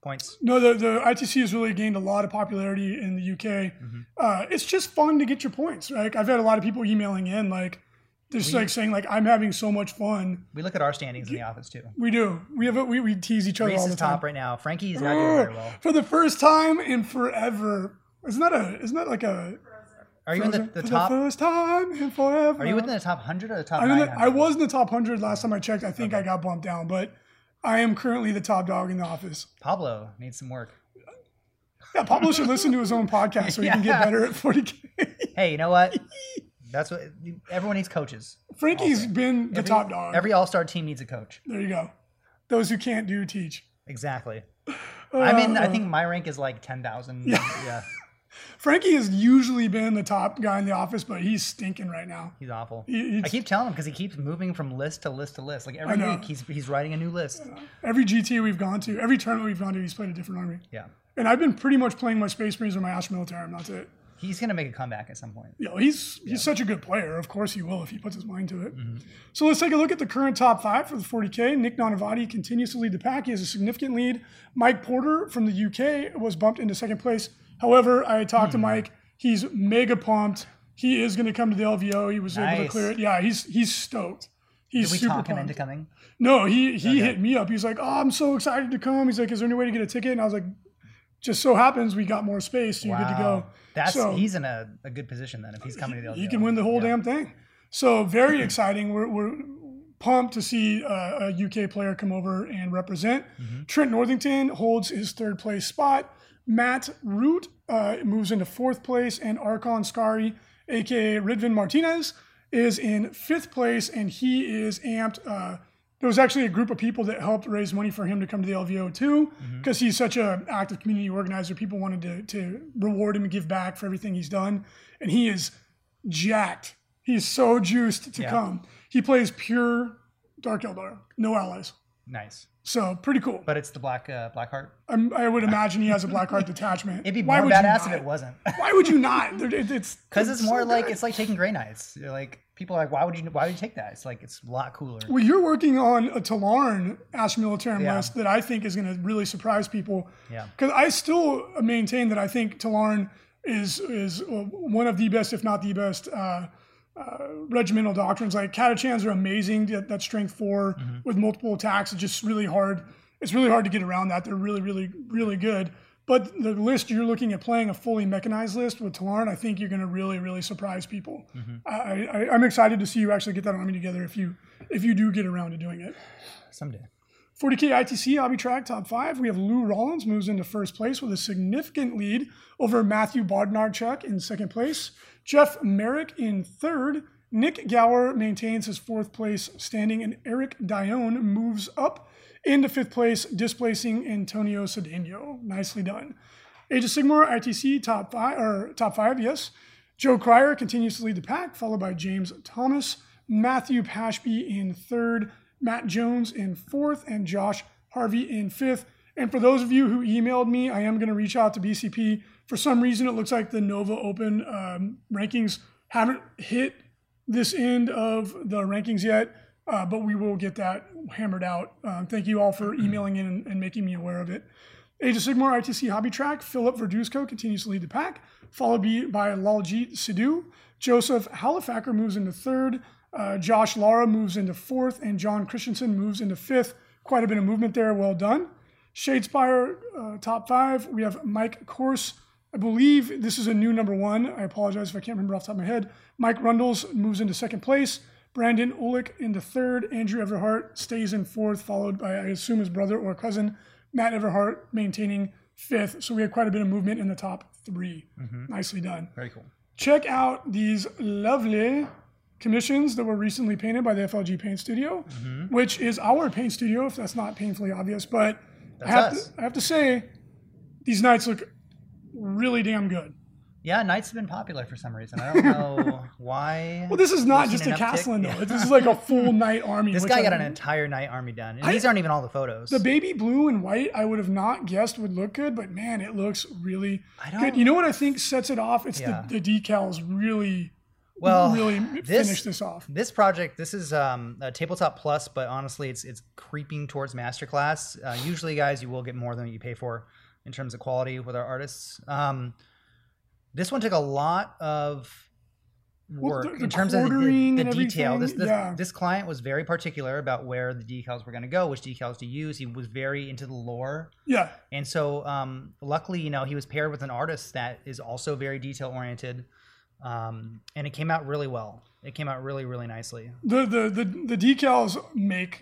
points.
No, the, the ITC has really gained a lot of popularity in the UK.
Mm-hmm.
Uh, it's just fun to get your points. Like I've had a lot of people emailing in, like just like saying, like I'm having so much fun.
We look at our standings in the office too.
We do. We have a, we, we tease each other
Reese
all the time.
top right now. Frankie's not doing very well.
For the first time in forever. Isn't that a? Isn't that like a?
Are you in the, the
for
top?
the first time in forever.
Are you within the top hundred or the top
the. I was in the top hundred last time I checked. I think I got bumped down, but I am currently the top dog in the office.
Pablo needs some work.
Yeah, Pablo should listen to his own podcast so he can get better at 40k.
Hey, you know what? That's what everyone needs coaches.
Frankie's been the
Every-
top dog.
Every All Star team needs a coach.
there you go. Those who can't do teach.
Exactly. I mean, I
Uh,
think my rank is like ten thousand. Yeah.
Frankie has usually been the top guy in the office, but he's stinking right now.
he's awful.
He- he's-
I keep telling him because he keeps moving from list to list to list. Like every week, he's he's writing a new list.
Every GT we've gone to, every tournament we've gone to, he's played a different army.
Yeah,
And I've been pretty much playing my Space Marines or my Astra Militarum. That's it.
He's gonna make a comeback at some point.
You know, he's he's such a good player. Of course he will if he puts his mind to it.
Mm-hmm.
So let's take a look at the current top five for the 40K. Nick Nanavati continues to lead the pack. He has a significant lead. Mike Porter from the UK was bumped into second place. However, I talked
Hmm.
to Mike. He's mega pumped. He is going to come to the LVO. He was able to clear it. Yeah, he's he's stoked. He's
Did we
super
talk him into coming?
No, he he hit me up. He's like, "Oh, I'm so excited to come." He's like, "Is there any way to get a ticket?" And I was like, "Just so happens we got more space, so you're good to go."
That's
So-
he's in a, a good position then if he's coming to the.
He can win the whole damn thing. So very exciting. We're, we're pumped to see uh, a UK player come over and represent. Trent Northington holds his third place spot. Matt Root uh, moves into fourth place, and Archon Skari, aka Ridvin Martinez, is in fifth place, and he is amped. Uh, there was actually a group of people that helped raise money for him to come to the LVO too, mm-hmm. because he's such an active community organizer. People wanted to, to reward him and give back for everything he's done, and he is jacked. He's so juiced to
Yeah.
come. He plays pure Dark Eldar, no allies.
Nice,
So pretty cool.
but it's the black uh, black heart.
I'm, I would imagine he has a black heart detachment.
It'd be more
you
badass if it wasn't.
Why would you not? It- It's
Because it's more
so
like
good.
it's like taking Grey Knights. You're like people are like, why would you why would you take that? It's like it's a lot cooler.
Well, you're working on a Tallarn Astra Militarum
Yeah.
list that I think is going to really surprise people.
Yeah.
Because I still maintain that I think Tallarn is is uh, one of the best, if not the best, uh, uh, regimental doctrines. Like Catachans are amazing. That, that strength 4
Mm-hmm.
with multiple attacks. It's just really hard. It's really hard to get around that. They're really, really, really good. But the list you're looking at playing a fully mechanized list with Tallarn, I think you're going to really, really surprise people.
Mm-hmm.
I, I, I'm excited to see you actually get that army together if you if you do get around to doing it.
Someday.
40K ITC Hobby Track top five. We have Lou Rollins moves into first place with a significant lead over Matthew Bodnarchuk in second place. Jeff Merrick in third. Nick Gower maintains his fourth place standing, and Eric Dione moves up into fifth place, displacing Antonio Cedeno. Nicely done. Age of Sigmar ITC top five or top five, yes. Joe Cryer continues to lead the pack, followed by James Thomas, Matthew Pashby in third, Matt Jones in fourth, and Josh Harvey in fifth. And for those of you who emailed me, I am going to reach out to BCP. For some reason, it looks like the Nova Open um, rankings haven't hit this end of the rankings yet, uh, but we will get that hammered out. Um, thank you all for emailing in and, and making me aware of it. Age of Sigmar ITC Hobby Track, Philip Verduzco continues to lead the pack, followed by- by Laljit Sidhu. Joseph Halifacker moves into third. Uh, Josh Lara moves into fourth, and John Christensen moves into fifth. Quite a bit of movement there. Well done. Shadespire uh, top five. We have Mike Corse. I believe this is a new number one. I apologize if I can't remember off the top of my head. Mike Rundles moves into second place. Brandon Olick into third. Andrew Everhart stays in fourth, followed by, I assume, his brother or cousin, Matt Everhart, maintaining fifth. So we had quite a bit of movement in the top 3 mm-hmm. Nicely done.
Very cool.
Check out these lovely commissions that were recently painted by the FLG Paint Studio, mm-hmm. which is our paint studio, if that's not painfully obvious. But I have, to, I have to say, these knights look really damn good.
Yeah, Knights have been popular for some reason. I don't know why.
Well, this is not just a. Castellan, though.
Yeah.
This is like a full knight army.
This guy
I-
got an entire Knight army done, and these aren't even all the photos.
The baby blue and white, I would have not guessed would look good, but man, it looks really
I
good. You know what I think sets it off? It's
Yeah.
the, the decals really,
well,
really
this,
finish this off.
This project, this is um, a tabletop plus, but honestly, it's it's creeping towards masterclass. Uh, usually, guys, you will get more than you pay for in terms of quality with our artists. Um, this one took a lot of
Well,
work
the- the
in terms of the, the, detail. This this,
yeah.
this client was very particular about where the decals were going to go, which decals to use. He was very into the lore.
Yeah.
And so, um, luckily, you know, he was paired with an artist that is also very detail oriented, um, and it came out really well. It came out really, really nicely.
the the the, the decals make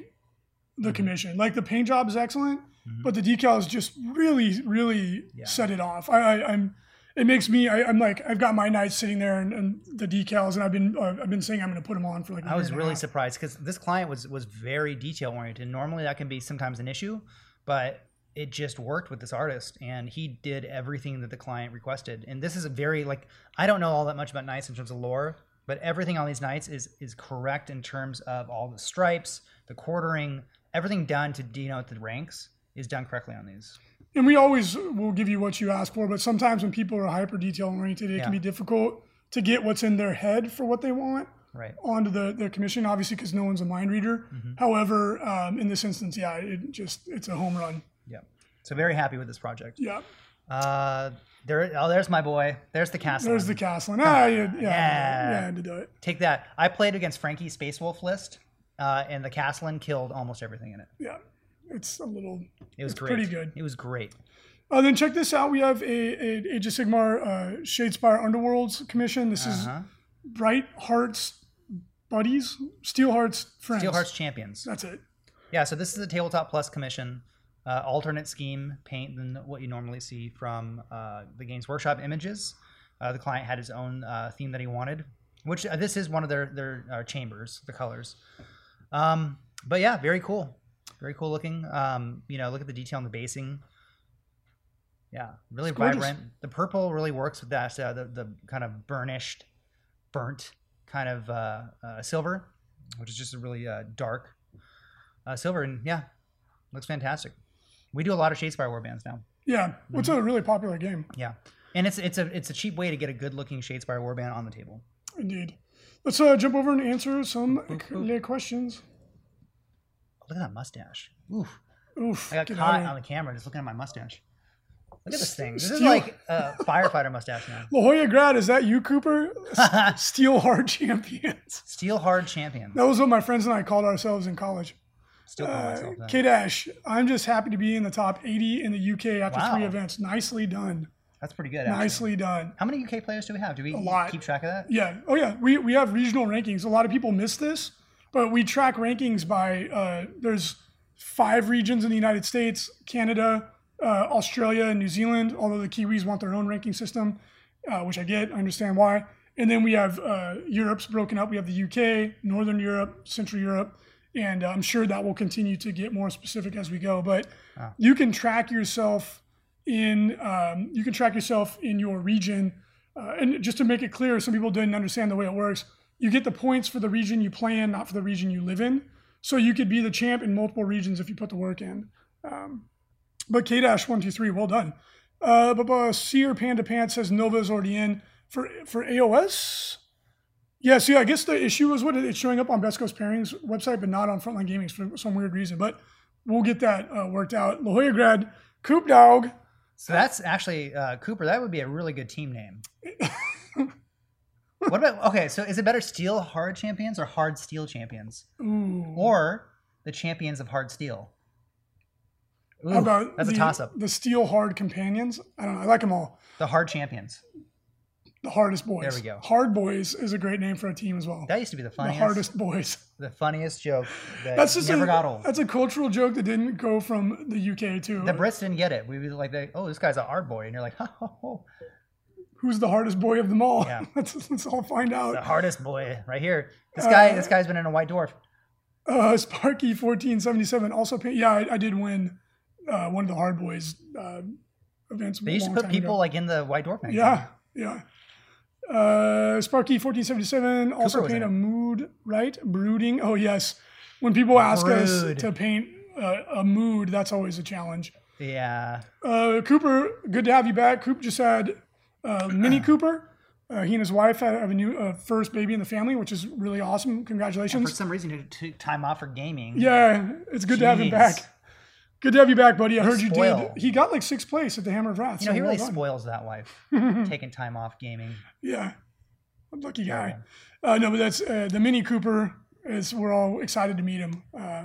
the
Mm-hmm.
commission. Like the paint job is excellent, but the decals just really really
Yeah.
set it off. I, I I'm it makes me. I, I'm like I've got my knights sitting there and, and the decals, and I've been uh, I've been saying I'm going to put them on for like. I
I was really surprised because this client was was very detail oriented. Normally that can be sometimes an issue, but it just worked with this artist and he did everything that the client requested. And this is a very like I don't know all that much about knights in terms of lore, but everything on these knights is is correct in terms of all the stripes, the quartering, everything done to denote the ranks is done correctly on these.
And we always will give you what you ask for, but sometimes when people are hyper detail oriented, it
Yeah.
can be difficult to get what's in their head for what they want
Right.
onto the, the commission, obviously, because no one's a mind reader.
Mm-hmm.
However, um, in this instance, yeah, it just it's a home run.
Yeah. So very happy with this project.
Yeah.
Uh there oh there's my boy. There's the castle.
There's the castle. Ah, yeah, yeah, yeah,
Yeah.
yeah, I had to do it.
Take that. I played against Frankie Space Wolf list, uh, and the Castellan killed almost everything in it.
Yeah, it's a little.
It was great.
pretty good.
It was great.
Uh, then check this out. We have a, a Age of Sigmar uh, Shadespire Underworlds commission. This
Uh-huh.
is Bright Hearts buddies, Steel Hearts friends.
Steel Hearts Champions.
That's it.
Yeah, so this is a Tabletop Plus commission, uh, alternate scheme paint than what you normally see from uh, the Games Workshop images. Uh, the client had his own uh, theme that he wanted, which uh, this is one of their their uh, chambers, the colors. Um, but yeah, very cool, very cool looking. Um, you know, look at the detail on the basing. Yeah, really
It's gorgeous.
vibrant. The purple really works with that uh, the the kind of burnished, burnt kind of uh, uh, silver, which is just a really uh, dark uh, silver, and yeah, looks fantastic. We do a lot of Shadespire warbands now.
Yeah, it's
Mm-hmm.
a really popular game,
Yeah, and it's it's a it's a cheap way to get a good looking Shadespire warband on the table.
indeed. Let's uh, jump over and answer some questions.
Look at that mustache. Oof,
Oof.
I got caught on the camera just looking at my mustache. Look at this thing. This is like a firefighter mustache now.
La Jolla Grad, is that you, Cooper? Steel Hard Champions.
Steel hard champion.
That was what my friends and I called ourselves in college.
Still call
Uh,
myself that.
K Dash, I'm just happy to be in the top 80 in the UK after
Wow.
three events. Nicely done.
That's pretty good. Actually.
Nicely done.
How many UK players do we have? Do we
lot.
keep track of that?
Yeah. Oh, yeah. We, we have regional rankings. A lot of people miss this, but we track rankings by uh, there's five regions in the United States, Canada, uh, Australia, and New Zealand, although the Kiwis want their own ranking system, uh, which I get. I understand why. And then we have uh, Europe's broken up. We have the UK, Northern Europe, Central Europe, and I'm sure that will continue to get more specific as we go. But you can track yourself in um, you can track yourself in your region. Uh, and just to make it clear, some people didn't understand the way it works. You get the points for the region you play in, not for the region you live in. So you could be the champ in multiple regions if you put the work in. Um, but K Dash one two three, well done. Uh, but uh, Seer Panda Pants says Nova is already in for for AOS. Yeah, see, I guess the issue was what it's showing up on Best Coast Pairings website, but not on Frontline Gaming's for some weird reason. But we'll get that uh, worked out. La Jolla Grad, Coop Dog.
So that's actually uh, Cooper. That would be a really good team name. what about okay? So is it better steel hard champions or hard steel champions,
Ooh.
or the champions of hard steel? Ooh,
How about
that's
the,
a toss up.
The Steel Hard Companions. I don't know. I like them all.
The hard champions.
The Hardest Boys.
There we go.
Hard Boys is a great name for a team as well.
That used to be the funniest. the.
Hardest Boys.
The funniest joke that
That's just
never
a,
got old.
That's a cultural joke that didn't go from the UK to
The Brits didn't get it. We were like, "Oh, this guy's a hard boy," and you're like, "Oh.
Who's the hardest boy of them all.
Yeah.
let's, let's all find out.
the hardest boy right here." This guy,
Uh,
this guy's been in a White Dwarf.
Uh, Sparky 1477 also paid. Yeah, I, I did win uh, one of the Hard Boys uh, events.
They used to put people
ago.
like in the White Dwarf magazine.
Yeah, yeah. Uh, Sparky 1477 also
was
paint a mood, right? Brooding. Oh, yes. When people ask us to paint uh, a mood, that's always a challenge.
Yeah.
Uh, Cooper, good to have you back. Coop just had uh, Mini Cooper. Uh, he and his wife have a new uh, first baby in the family, which is really awesome. Congratulations.
For some reason, he took time off for gaming.
Yeah, it's good to have him back. Good to have you back, buddy. I heard you did. He got like sixth place at the Hammer of Wrath.
You know,
so
he really
well
spoils that wife, taking time off gaming.
Yeah, lucky guy. Uh, no, but that's uh, the Mini Cooper. Is we're all excited to meet him uh,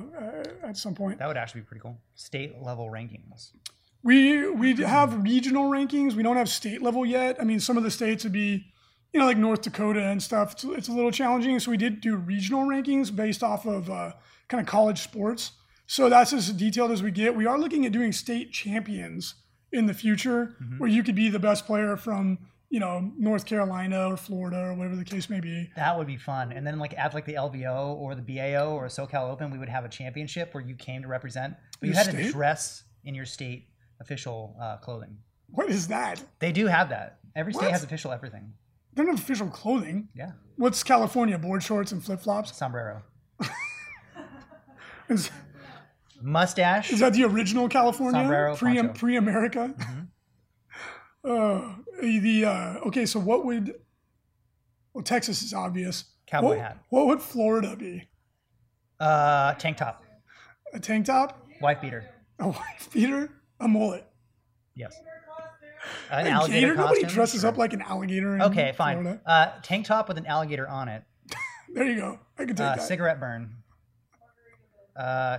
at some point.
That would actually be pretty cool. State level rankings.
We we have regional rankings. We don't have state level yet. I mean, some of the states would be, you know, like North Dakota and stuff. It's, it's a little challenging. So we did do regional rankings based off of uh, kind of college sports. So that's as detailed as we get. We are looking at doing state champions in the future
Mm-hmm.
where you could be the best player from you know North Carolina or Florida or whatever the case may be.
That would be fun. And then like at like the LVO or the BAO or SoCal Open, we would have a championship where you came to represent, but you
Your
had to
state?
dress in your state official uh, clothing.
What is that?
They do have that. Every state
What?
has official everything.
They're not have official clothing.
Yeah.
What's California? Board shorts and flip flops.
Sombrero.
Is,
Mustache.
is that the original California
Sombrero,
pre
poncho.
pre America? Uh, the uh, okay. So what would? Well, Texas is obvious.
Cowboy
what,
hat.
What would Florida be?
Uh, tank top.
A tank top,
Wife beater.
a wife beater, a mullet.
Yes. An
A
alligator
gator. Nobody
costume.
dresses
Sure.
up like an alligator. In
Okay, fine. Uh, tank top with an alligator on it.
There you go. I can take
Uh,
that.
cigarette burn. Uh,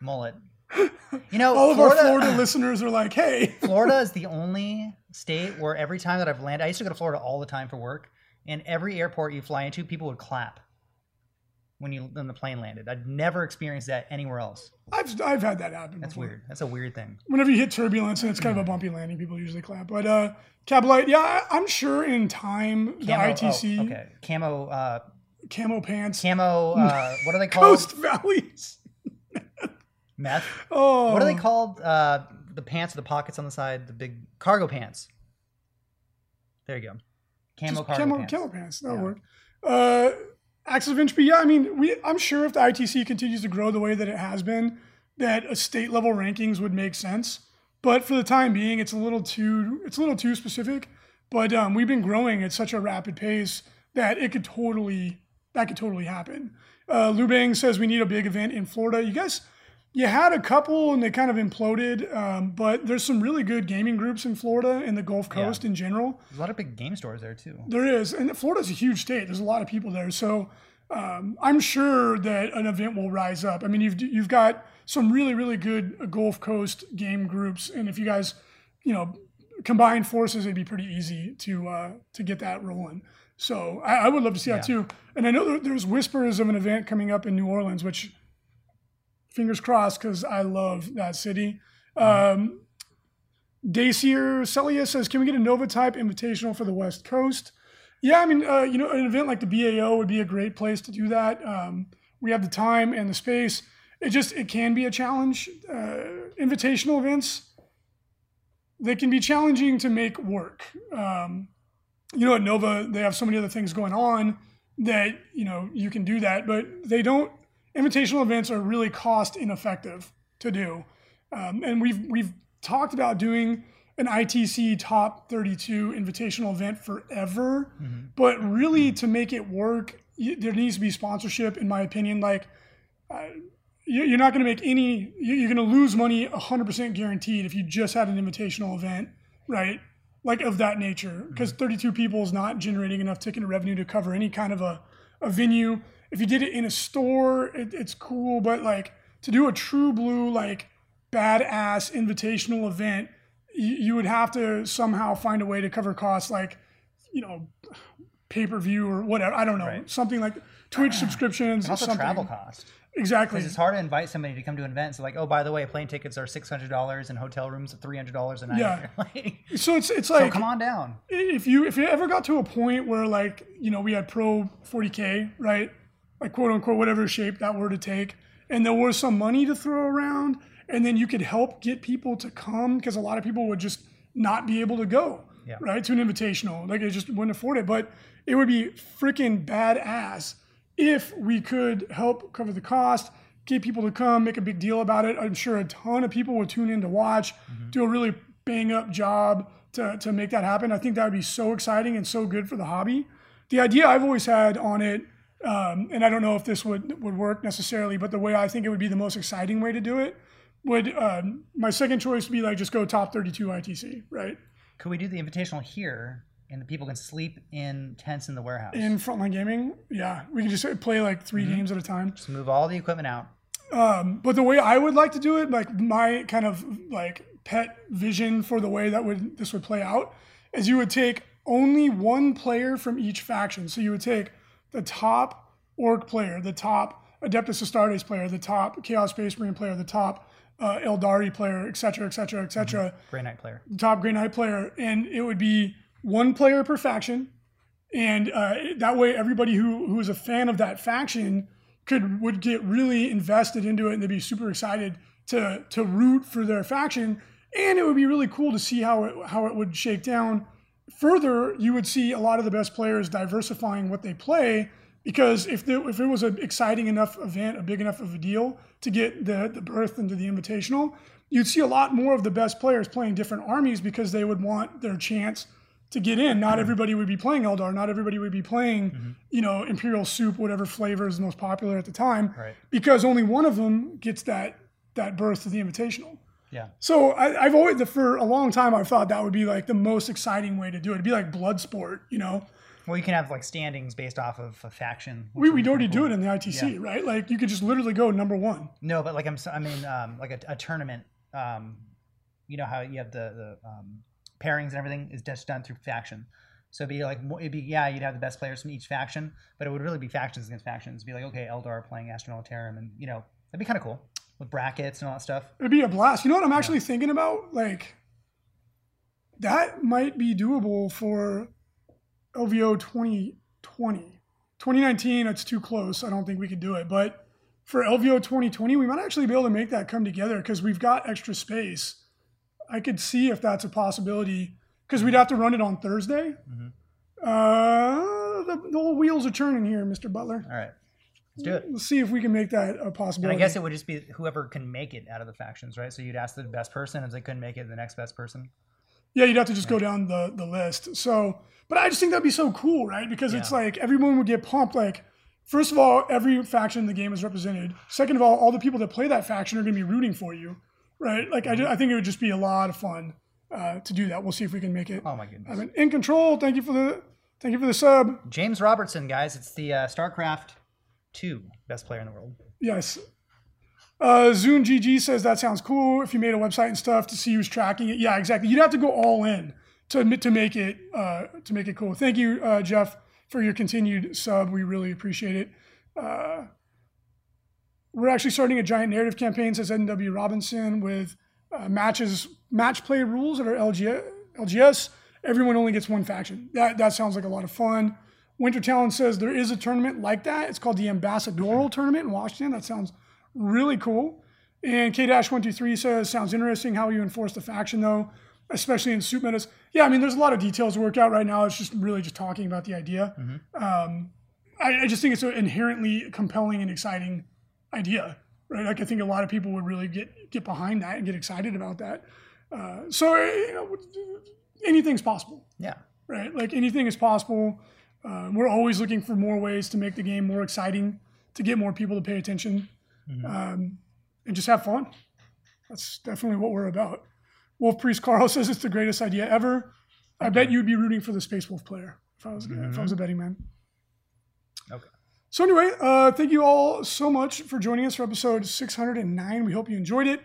mullet. You know,
All of
Florida,
our Florida listeners are like, "Hey,
Florida is the only state where every time that I've landed, I used to go to Florida all the time for work, and every airport you fly into, people would clap when you when the plane landed. I'd never experienced that anywhere else.
I've I've had that happen."
That's
before.
weird. That's a weird thing.
Whenever you hit turbulence and it's kind of a bumpy landing, people usually clap. But uh, Cabalite, yeah, I, I'm sure in time the
Camo,
ITC
oh, okay. Camo. Uh,
camo pants,
camo. Uh, what are they called?
Coast Valleys.
Meth.
Oh,
What are they called? Uh, the pants with the pockets on the side, the big cargo pants. There you go. Camo
Just
cargo
camo,
pants.
camo pants. That'll
Yeah.
work. Uh, Axis of Entropy. Yeah, I mean, we. I'm sure if the ITC continues to grow the way that it has been, that a state level rankings would make sense. But for the time being, it's a little too. It's a little too specific. But um, we've been growing at such a rapid pace that it could totally. That could totally happen. Uh, Lou Bang says we need a big event in Florida. You guys, you had a couple and they kind of imploded. Um, but there's some really good gaming groups in Florida and the Gulf Coast in general.
There's a lot of big game stores there too.
There is, and Florida's a huge state. There's a lot of people there, so um, I'm sure that an event will rise up. I mean, you've you've got some really really good Gulf Coast game groups, and if you guys, you know, combine forces, it'd be pretty easy to uh, to get that rolling. So I, I would love to see that too. And I know there, there's whispers of an event coming up in New Orleans, which fingers crossed because I love that city. Um, Dacier Celia says, "Can we get a Nova type invitational for the West Coast?" Yeah, I mean, uh, you know, an event like the BAO would be a great place to do that. Um, we have the time and the space. It just it can be a challenge. Uh, invitational events they can be challenging to make work. Um, you know, at Nova they have so many other things going on that you know you can do that, but they don't. Invitational events are really cost ineffective to do, um, and we've we've talked about doing an ITC top 32 invitational event forever, but really to make it work, there needs to be sponsorship, in my opinion. Like, uh, you- you're not going to make any, you- you're going to lose money 100% guaranteed if you just had an invitational event, right? Like of that nature, because 32 people is not generating enough ticket revenue to cover any kind of a, a venue. If you did it in a store, it, it's cool, but like to do a true blue, like badass invitational event, you, you would have to somehow find a way to cover costs like, you know, pay per view or whatever. I don't know.
Right.
Something like Twitch subscriptions.
Also
something.
travel cost.
Exactly.
Because it's hard to invite somebody to come to an event. So like, oh, by the way, plane tickets are six hundred dollars and hotel rooms are three hundred dollars a night.
Yeah.
Like,
So it's it's
so
like
come on down.
if you if you ever got to a point where like you know we had pro 40k right like quote unquote whatever shape that were to take. And there was some money to throw around and then you could help get people to come because a lot of people would just not be able to go
Yeah.
right to an invitational. Like they just wouldn't afford it. But it would be freaking badass if we could help cover the cost get people to come make a big deal about it. I'm sure a ton of people would tune in to watch mm-hmm. do a really bang up job to, to make that happen. I think that would be so exciting and so good for the hobby. The idea i've always had on it um, and i don't know if this would would work necessarily but the way i think it would be the most exciting way to do it would um, my second choice would be like just go top 32 itc right
Could we do the invitational here, and the people can sleep in tents in the warehouse?
in frontline gaming yeah we can just play like 3
Mm-hmm.
games at a time
Just move all the equipment out.
Um, but the way I would like to do it, like my kind of like pet vision for the way that would this would play out, is you would take only one player from each faction. So you would take the top Orc player, the top Adeptus Astartes player, the top Chaos Space Marine player, the top uh, Eldari player, et cetera, et cetera, et cetera,
Grey Knight player.
top Grey Knight player, and it would be one player per faction, and uh, that way everybody who who is a fan of that faction could would get really invested into it, and they'd be super excited to to root for their faction, and it would be really cool to see how it how it would shake down. Further, you would see a lot of the best players diversifying what they play because if there, if it was an exciting enough event, a big enough of a deal to get the the berth into the invitational, you'd see a lot more of the best players playing different armies because they would want their chance to get in. Not mm-hmm. everybody would be playing Eldar. Not everybody would be playing, mm-hmm. you know, Imperial Soup, whatever flavor is the most popular at the time,
Right.
because only one of them gets that that berth to the invitational.
Yeah.
So I, I've always, for a long time, I've thought that would be like the most exciting way to do it. It'd be like blood sport, you know.
Well, you can have like standings based off of a faction.
We we'd already do it in the ITC, right? Like you could just literally go number one.
No, but like I'm, I mean, um, like a, a tournament. Um, you know how you have the the um, pairings and everything is just done through faction. So it'd be like it'd be yeah, you'd have the best players from each faction, but it would really be factions against factions. It'd be like okay, Eldar playing Astra Militarum, and you know that'd be kind of cool with brackets and all that stuff.
It'd be a blast. You know what I'm actually thinking about? Like that might be doable for LVO 2020. 2019, it's too close. I don't think we could do it. But for LVO 2020, we might actually be able to make that come together because we've got extra space. I could see if that's a possibility because we'd have to run it on Thursday. Uh, the, the whole wheels are turning here, Mr. Butler.
All right, let's do it.
Let's see if we can make that a possibility. And.
I guess it would just be whoever can make it out of the factions, right? So you'd ask the best person, if they couldn't make it, the next best person.
Yeah, you'd have to just go down the the list. So, but I just think that'd be so cool, right? Because it's like everyone would get pumped. Like, first of all, every faction in the game is represented. Second of all, all the people that play that faction are going to be rooting for you, right? Like, I, ju- I think it would just be a lot of fun uh, to do that. We'll see if we can make it.
Oh my goodness.
I mean, in control. Thank you for the thank you for the sub.
James Robertson, guys, it's the uh, StarCraft two best player in the world.
Yes. Uh, Zune GG says that sounds cool. If you made a website and stuff to see who's tracking it, yeah, exactly. You'd have to go all in to to make it uh, to make it cool. Thank you, uh, Jeff, for your continued sub. We really appreciate it. Uh, we're actually starting a giant narrative campaign, says NW Robinson, with uh, matches match play rules that are LG, LGS. Everyone only gets one faction. That that sounds like a lot of fun. Winter Talon says there is a tournament like that. It's called the Ambassadorial Tournament in Washington. That sounds really cool. And K-123 says, sounds interesting how you enforce the faction though, especially in soup metas. Yeah, I mean, there's a lot of details to work out right now. It's just really just talking about the idea. Um, I, I just think it's an inherently compelling and exciting idea, right? Like I think a lot of people would really get get behind that and get excited about that. Uh, so you know, anything's possible
Yeah.
right? Like anything is possible. Uh, we're always looking for more ways to make the game more exciting, to get more people to pay attention, um, and just have fun. That's definitely what we're about. Wolf Priest Carl says it's the greatest idea ever. I bet you'd be rooting for the Space Wolf player if I was if I was a betting man.
Okay.
So anyway, uh, thank you all so much for joining us for episode 609. We hope you enjoyed it.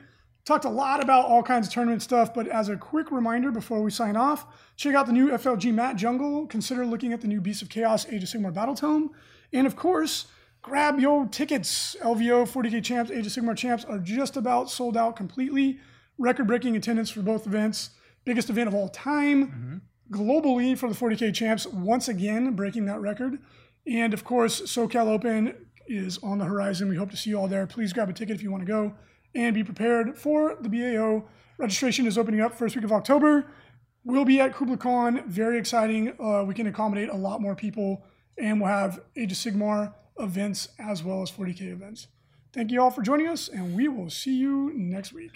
Talked a lot about all kinds of tournament stuff, but as a quick reminder before we sign off, check out the new FLG Mat Jungle. Consider looking at the new Beasts of Chaos Age of Sigmar Battle Tome. And of course, grab your tickets. LVO 40K Champs, Age of Sigmar Champs are just about sold out completely. Record breaking attendance for both events. Biggest event of all time mm-hmm. globally for the 40K Champs, once again breaking that record. And of course, SoCal Open is on the horizon. We hope to see you all there. Please grab a ticket if you want to go and be prepared for the BAO. Registration is opening up first week of October. We'll be at KublaCon. Very exciting. Uh, we can accommodate a lot more people, and we'll have Age of Sigmar events as well as 40K events. Thank you all for joining us, and we will see you next week.